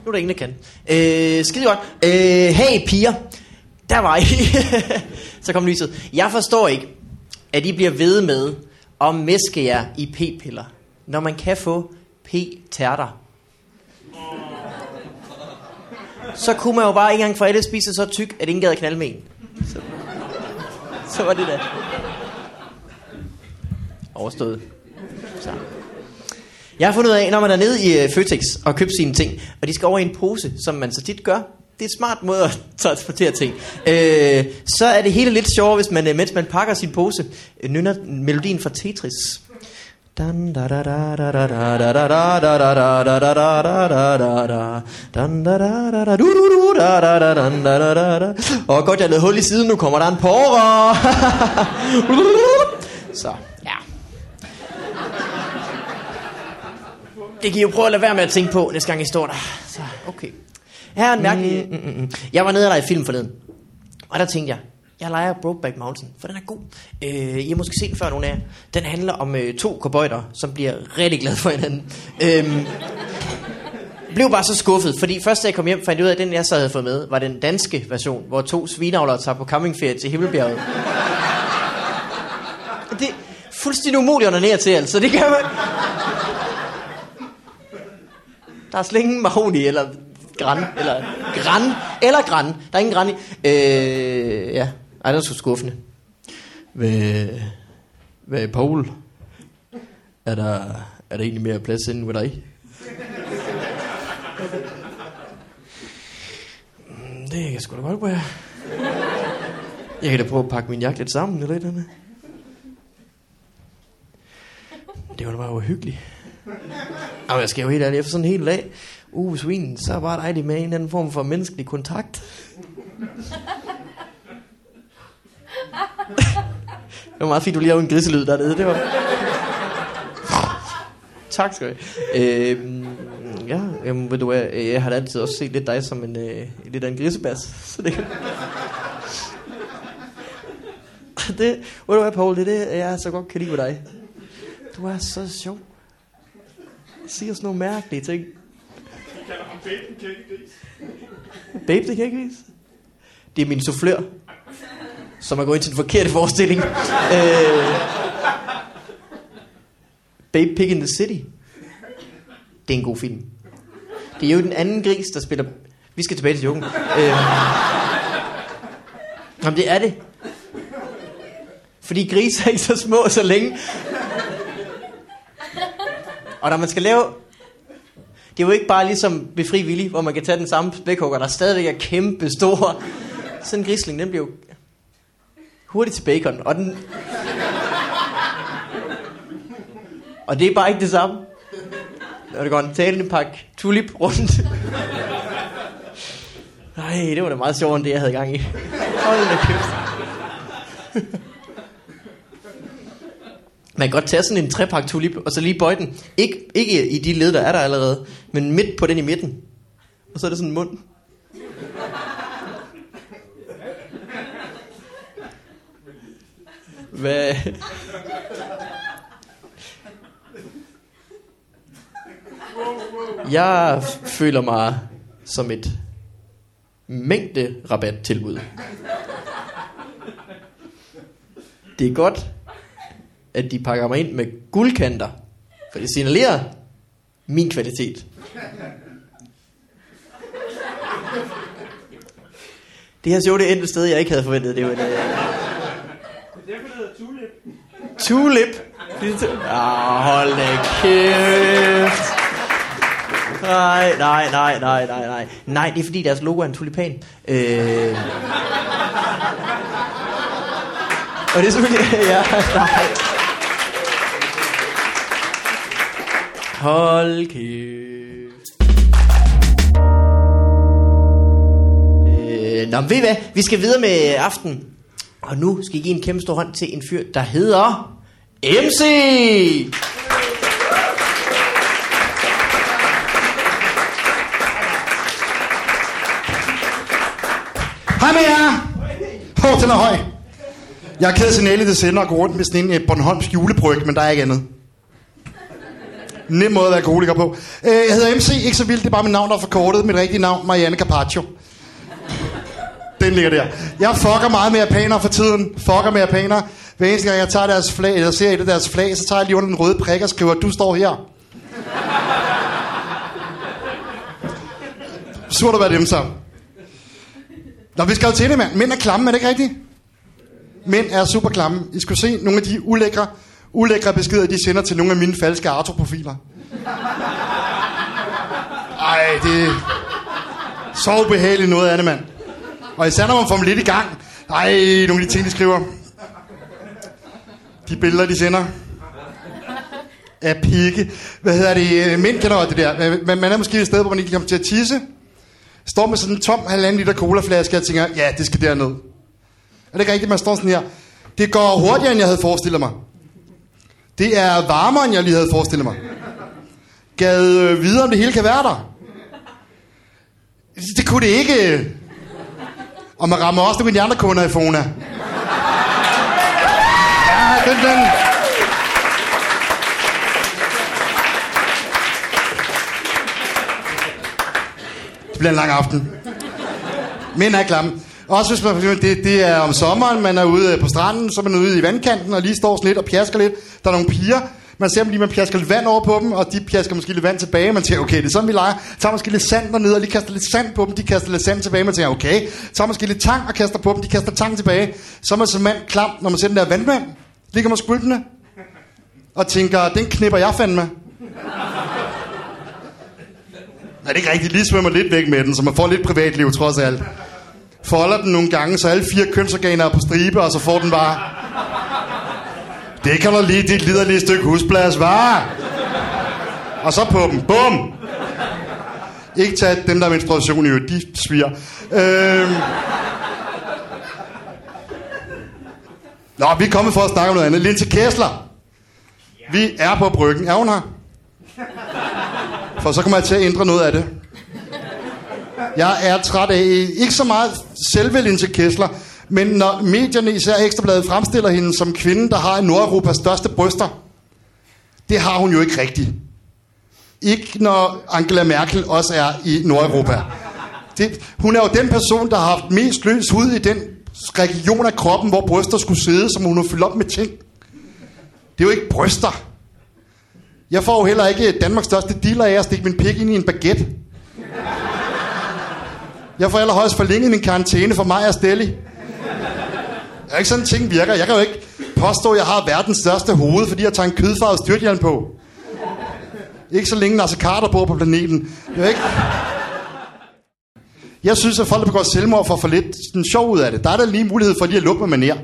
Nu er der ingen, der kan. Øh, skide godt. Øh, hey piger. Der var I. Så kom lyset. Jeg forstår ikke, at I bliver ved med og mæske jer i p-piller, når man kan få p-tærter. Så kunne man jo bare en gang for alle spise så tyk, at ingen gad at knalde med en. Så, så var det da. Overstået. Så. Jeg har fundet ud af, når man er nede i øh, Føtex og køber sine ting, og de skal over i en pose, som man så tit gør, det er en smart måde at transportere ting. Øh, så er det hele lidt sjovere, hvis man, mens man pakker sin pose, nynner melodien fra Tetris. Dan da da da da da da da da da da da da da da da da da. Dan da da da da du du du da da da dan da da da da. Og godt, jeg lavede hul i siden, nu kommer der en porre. Så, ja. Det kan I jo prøve at lade være med at tænke på, næste gang I står der. Så, okay. Her er en mærkelig... Mm, mm, mm, mm. Jeg var nede og lege film forleden. Og der tænkte jeg, jeg leger Brokeback Mountain, for den er god. Øh, I har måske set den før, nogle af jer. Den handler om øh, to kobøjter, som bliver rigtig glade for hinanden. Øhm, blev bare så skuffet, fordi først da jeg kom hjem, fandt jeg ud af, at den jeg så havde fået med, var den danske version, hvor to svinavlere tager på campingferie til Himmelbjerget. Det er fuldstændig umuligt at ned til, altså. Det kan man... Der er slet ingen mahoni eller gran, eller gran, eller gran. Der er ingen gran i. Øh, ja, ej, det er så skuffende. Hvad, hvad Paul? Er der, er der egentlig mere plads inde ved dig? Mm, Det kan jeg sgu da godt være. Jeg kan da prøve at pakke min jakke lidt sammen, eller et eller andet. Det var da bare uhyggeligt. Og jeg skal jo helt ærligt, efter sådan en hel dag, uh, svin, så er det bare dejligt med en eller anden form for menneskelig kontakt. det var meget fint, du lige havde en griselyd dernede. Det var... tak skal du have. Øh, ja, jamen, ved du hvad, øh, jeg har da altid også set lidt dig som en, øh, lidt af en grisebas. Så det kan... det, ved du hvad, Paul, det er det, jeg så godt kan lide ved dig. Du er så sjov. Siger sådan nogle mærkelige ting. Babe, Kækkegris. Babe ikke Kækkegris? Det er min soufflør, som er gået ind til den forkerte forestilling. øh, Babe Pig in the City. Det er en god film. Det er jo den anden gris, der spiller... Vi skal tilbage til joken. Øh, jamen, det er det. Fordi grise er ikke så små så længe. Og når man skal lave... Det er jo ikke bare ligesom Befri fri villig, hvor man kan tage den samme spækhugger, der stadigvæk er kæmpe stor. Sådan en grisling, den bliver jo hurtigt til bacon. Og, den... og det er bare ikke det samme. Når det går en talende pakke tulip rundt. Nej, det var da meget sjovere, end det, jeg havde gang i. Hold da kæft. Man kan godt tage sådan en trepak tulip, og så lige bøje den. Ikke, ikke i de led, der er der allerede, men midt på den i midten. Og så er det sådan en mund. Hvad? Jeg føler mig som et mængde rabattilbud. Det er godt, at de pakker mig ind med guldkanter, for det signalerer min kvalitet. Det her show, det endte et sted, jeg ikke havde forventet. Det var en, uh... Tulip. Ah, hold da kæft. Nej, nej, nej, nej, nej, nej. Nej, det er fordi deres logo er en tulipan. Øh... Og det er selvfølgelig... Ja, nej. Hold kæft. Øh, nå, men ved I hvad? Vi skal videre med aften. Og nu skal I give en kæmpe stor hånd til en fyr, der hedder MC! Hej med jer! Hov, den er høj. Jeg er ked af signalet, det sender og går rundt med sådan en øh, Bornholms julebryg, men der er ikke andet. Nem måde at være alkoholiker på. Øh, Jeg hedder MC, ikke så vildt, det er bare mit navn, der er forkortet. Mit rigtige navn, Marianne Carpaccio. Den ligger der. Jeg fucker meget med japanere for tiden. Fucker med japanere. Hver eneste gang jeg tager deres flag, eller ser et af deres flag, så tager jeg lige under den røde prik og skriver, du står her. Surt at være dem så. Nå, vi skal jo til det, mand. Mænd er klamme, er det ikke rigtigt? Mænd er super klamme. I skulle se nogle af de ulækre, ulækre beskeder, de sender til nogle af mine falske artoprofiler. Ej, det er så ubehageligt noget af det, mand. Og især når man får dem lidt i gang. Ej, nogle af de ting, de skriver. De billeder, de sender. Af pigge. Hvad hedder det? Øh, mænd kender det der. Men man er måske et sted, hvor man ikke kommer til at tisse. Står med sådan en tom halvanden liter colaflaske, og tænker, ja, det skal derned. Er det ikke rigtigt, man står sådan her? Det går hurtigere, end jeg havde forestillet mig. Det er varmere, end jeg lige havde forestillet mig. Gad øh, videre, om det hele kan være der. Det kunne det ikke. Og man rammer også det med de andre kunder i Fona. Ja, den, den. Det bliver en lang aften. Men er klamme. Også hvis man, det, det er om sommeren, man er ude øh, på stranden, så er man ude i vandkanten og lige står sådan lidt og pjasker lidt. Der er nogle piger, man ser dem lige, man pjasker lidt vand over på dem, og de pjasker måske lidt vand tilbage. Man tænker, okay, det er sådan, vi leger. Tager måske lidt sand dernede, og lige kaster lidt sand på dem, de kaster lidt sand tilbage. Man tænker, okay. Tager måske lidt tang og kaster på dem, de kaster tang tilbage. Så er man som mand klam, når man ser den der vandmand. Ligger man skvulpende. Og tænker, den knipper jeg fandme. Nej, det er ikke rigtigt. Lige svømmer lidt væk med den, så man får lidt privatliv trods alt. Folder den nogle gange, så alle fire kønsorganer er på stribe, og så får den bare... Det kan du lige, dit liderlige stykke husplads, var. Og så på dem. Bum! Ikke tage dem, der er menstruation i øvrigt. De sviger. Øhm. Nå, vi er kommet for at snakke om noget andet. Linse Kessler. Vi er på bryggen. Er hun her? For så kommer jeg til at ændre noget af det. Jeg er træt af, ikke så meget selve Linse Kessler, men når medierne, især Ekstrabladet, fremstiller hende som kvinden, der har Nordeuropas største bryster, det har hun jo ikke rigtigt. Ikke når Angela Merkel også er i Nordeuropa. Det, hun er jo den person, der har haft mest løs hud i den region af kroppen, hvor bryster skulle sidde, som hun har fyldt op med ting. Det er jo ikke bryster. Jeg får jo heller ikke Danmarks største dealer af at stikke min pik ind i en baguette. Jeg får allerhøjst forlænget min karantæne for mig og Stelli. Jeg er ikke sådan, ting virker. Jeg kan jo ikke påstå, at jeg har verdens største hoved, fordi jeg tager en kødfarvet styrthjelm på. Ikke så længe Nasser Carter bor på planeten. Det er ikke... Jeg synes, at folk, der begår selvmord, får for lidt den sjov ud af det. Der er der lige mulighed for lige at lukke med manér.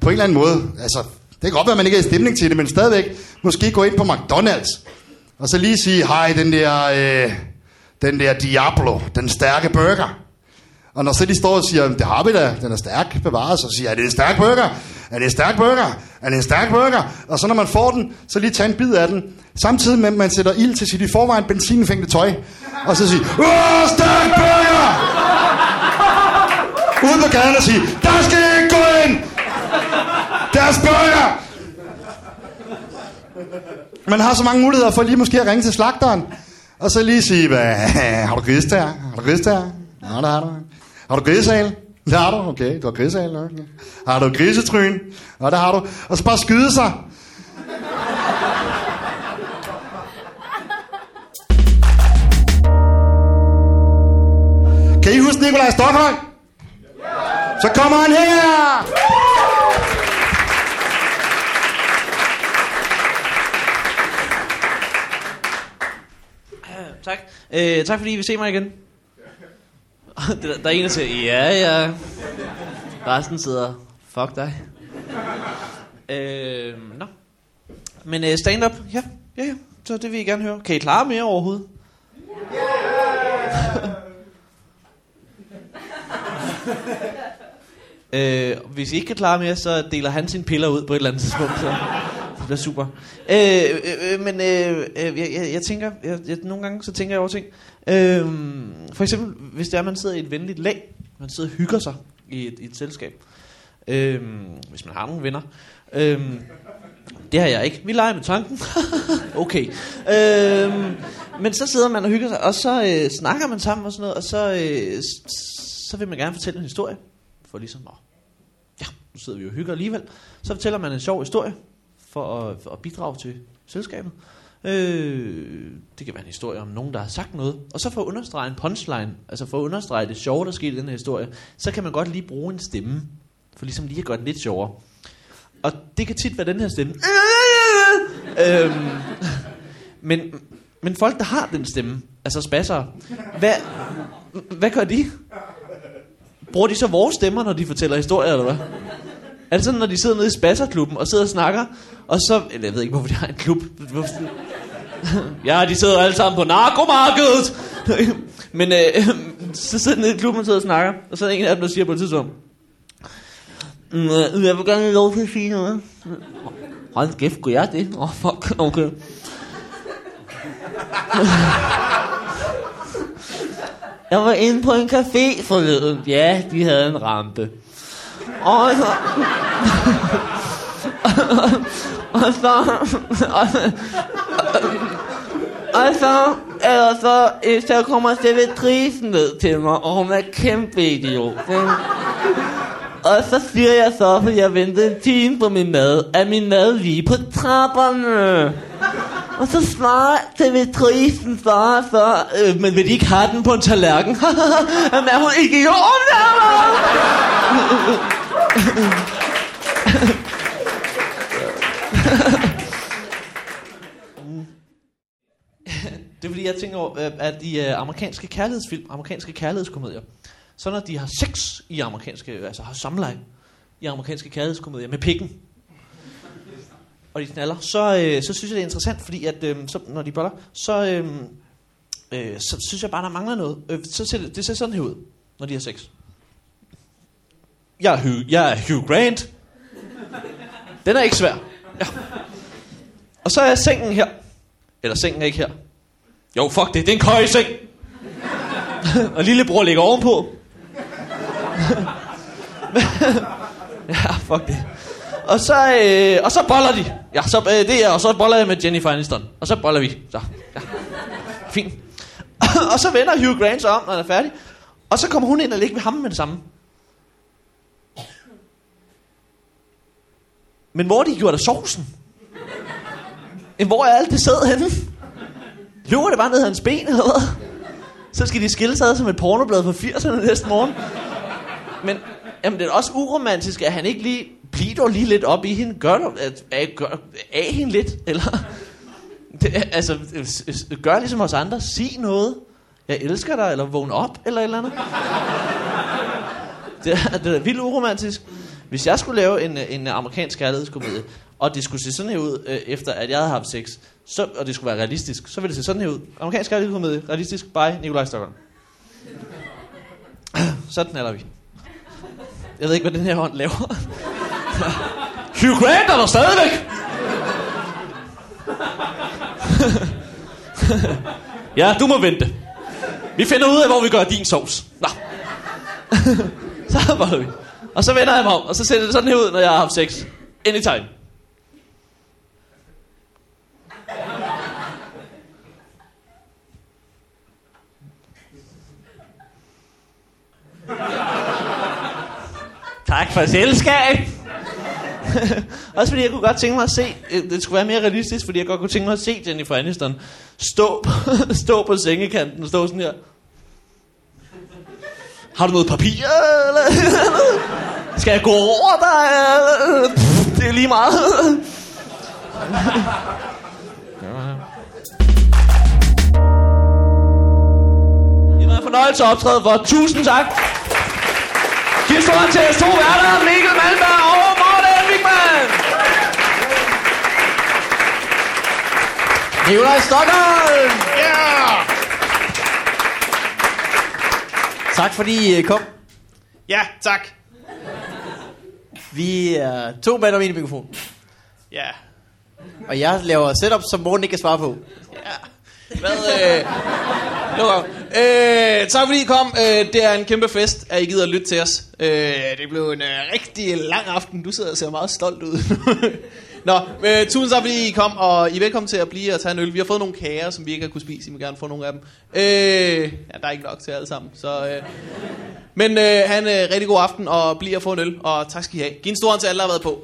På en eller anden måde. Altså, det kan godt være, at man ikke er i stemning til det, men stadigvæk måske gå ind på McDonald's. Og så lige sige, hej, den der, øh, den der Diablo, den stærke burger. Og når så de står og siger, det har vi da, den er stærk bevaret, så siger jeg, er det en stærk burger? Er det en stærk burger? Er det en stærk burger? Og så når man får den, så lige tage en bid af den. Samtidig med, at man sætter ild til sit i forvejen benzinfængte tøj. Og så sige, åh, stærk burger! Ude på gaden og sige, der skal I ikke gå ind! Deres burger! Man har så mange muligheder for lige måske at ringe til slagteren. Og så lige sige, hvad, har du gris der? Har du gris der? Ja, det har du. Har du grisal? Det har du, okay. Du har grisal, okay. Har du grisetryn? Ja, det har du. Og så bare skyde sig. Kan I huske Nikolaj Stockholm? Så kommer han her! Tak. Øh, tak fordi I vil se mig igen. der, der er en, der siger, ja, ja. Resten sidder, fuck dig. Øh, nå. Men øh, stand-up, ja, ja, ja. Så det vil I gerne høre. Kan I klare mere overhovedet? øh, hvis I ikke kan klare mere, så deler han sine piller ud på et eller andet tidspunkt. Så det bliver super. Øh, øh, øh, men øh, øh, jeg, jeg, jeg tænker, jeg, jeg, nogle gange så tænker jeg over ting. Øh, for eksempel, hvis det er, at man sidder i et venligt lag, man sidder og hygger sig i et, i et selskab. Øh, hvis man har nogle venner. Øh, det har jeg ikke. Vi leger med tanken. okay. Øh, men så sidder man og hygger sig, og så øh, snakker man sammen og sådan noget, og så, øh, så vil man gerne fortælle en historie. For ligesom, åh, ja, nu sidder vi jo og hygger alligevel. Så fortæller man en sjov historie, for at, for at bidrage til selskabet. Øh, det kan være en historie om nogen, der har sagt noget. Og så for at understrege en punchline, altså for at understrege det sjove, der skete i den her historie, så kan man godt lige bruge en stemme, for ligesom lige at gøre det lidt sjovere. Og det kan tit være den her stemme. Øh, øhm, men, men folk, der har den stemme, altså spasser, hvad, hvad gør de? Bruger de så vores stemmer, når de fortæller historier, eller hvad? Er det sådan, når de sidder nede i spasserklubben og sidder og snakker, og så... Eller jeg ved ikke, hvorfor de har en klub. ja, de sidder alle sammen på narkomarkedet. Men øh, så sidder de nede i klubben og sidder og snakker, og så er der en af dem, der siger på et tidspunkt, "Mm, øh, jeg vil gerne have lov til at sige noget. Hold kæft, kunne jeg det? Åh, oh, fuck, okay. Jeg var inde på en café forleden. Ja, de havde en rampe. Og så... og så... Og, og så... Eller så, så kommer servitrisen ned til mig, og hun er kæmpe idiot. ikke? Og så siger jeg så, for jeg ventede en time på min mad, at min mad lige på trapperne. Og så svarer servitrisen svarer så, øh, men vil de ikke have den på en tallerken? Jamen er hun ikke i orden? Det er fordi, jeg tænker over, øh, at i øh, amerikanske kærlighedsfilm, amerikanske kærlighedskomedier, så når de har sex i amerikanske, altså har samleje i amerikanske kærlighedskomedier med pikken, og de knaller, så, øh, så synes jeg, det er interessant, fordi at, øh, så, når de boller, så, øh, øh, så synes jeg bare, der mangler noget. Øh, så ser det, det ser sådan her ud, når de har sex. Jeg er Hugh, jeg er Hugh Grant. Den er ikke svær. Ja. Og så er sengen her. Eller sengen er ikke her. Jo, fuck det, det er en køjeseng. og lillebror ligger ovenpå. ja, fuck det. Og så, øh, og så boller de. Ja, så, øh, det er, og så boller jeg med Jennifer Aniston. Og så boller vi. Så, ja. Fint. og så vender Hugh Grant sig om, når han er færdig. Og så kommer hun ind og ligger ved ham med det samme. Men hvor er de gjort af sovsen? Jamen, hvor er alt det sæd henne? Løber det bare ned ad hans ben, eller hvad? Så skal de skille sig ad som et pornoblad fra 80'erne næste morgen. Men jamen, det er også uromantisk, at han ikke lige... Bliv dog lige lidt op i hende. Gør, du, at, at, gør af hende lidt. Eller, det, altså, gør ligesom os andre. Sig noget. Jeg elsker dig, eller vågn op, eller et eller andet. Det er, det er vildt uromantisk. Hvis jeg skulle lave en, en amerikansk kærlighedskomedie, og det skulle se sådan her ud, øh, efter at jeg havde haft sex, så, og det skulle være realistisk, så ville det se sådan her ud. Amerikansk kærlighedskomedie, realistisk, by Nikolaj Stockholm. sådan er der vi. Jeg ved ikke, hvad den her hånd laver. Hugh Grant er der stadigvæk! ja, du må vente. Vi finder ud af, hvor vi gør din sovs. Nå. så var vi. Og så vender jeg mig om, og så ser det sådan her ud, når jeg har haft sex. Anytime. Tak for selskab. Også fordi jeg kunne godt tænke mig at se, øh, det skulle være mere realistisk, fordi jeg godt kunne tænke mig at se Jennifer Aniston stå på, stå på sengekanten og stå sådan her. Har du noget papir? Eller? Skal jeg gå over dig? Pff, Det er lige meget. Det var en fornøjelse at optræde for. Tusind tak. Giv stor til jeres to værter, Mikkel Malmberg og Morten Wigman. Nikolaj Stockholm! Yeah! Tak fordi I kom. Ja, tak. Vi er to mand om en mikrofon. Ja. Og jeg laver setup, som Morten ikke kan svare på. Hvad, øh, luk øh, tak fordi I kom. Øh, det er en kæmpe fest, at I gider at lytte til os. Øh, det blev en øh, rigtig lang aften. Du sidder og ser meget stolt ud. Nå, øh, tusind tak fordi I kom, og I er velkommen til at blive og tage en øl. Vi har fået nogle kager, som vi ikke har kunne spise. I må gerne få nogle af dem. Øh, ja, der er ikke nok til alle sammen. Så, øh. Men øh, have en øh, rigtig god aften, og bliv og få en øl. Og tak skal I have. Giv en stor hånd til alle, der har været på.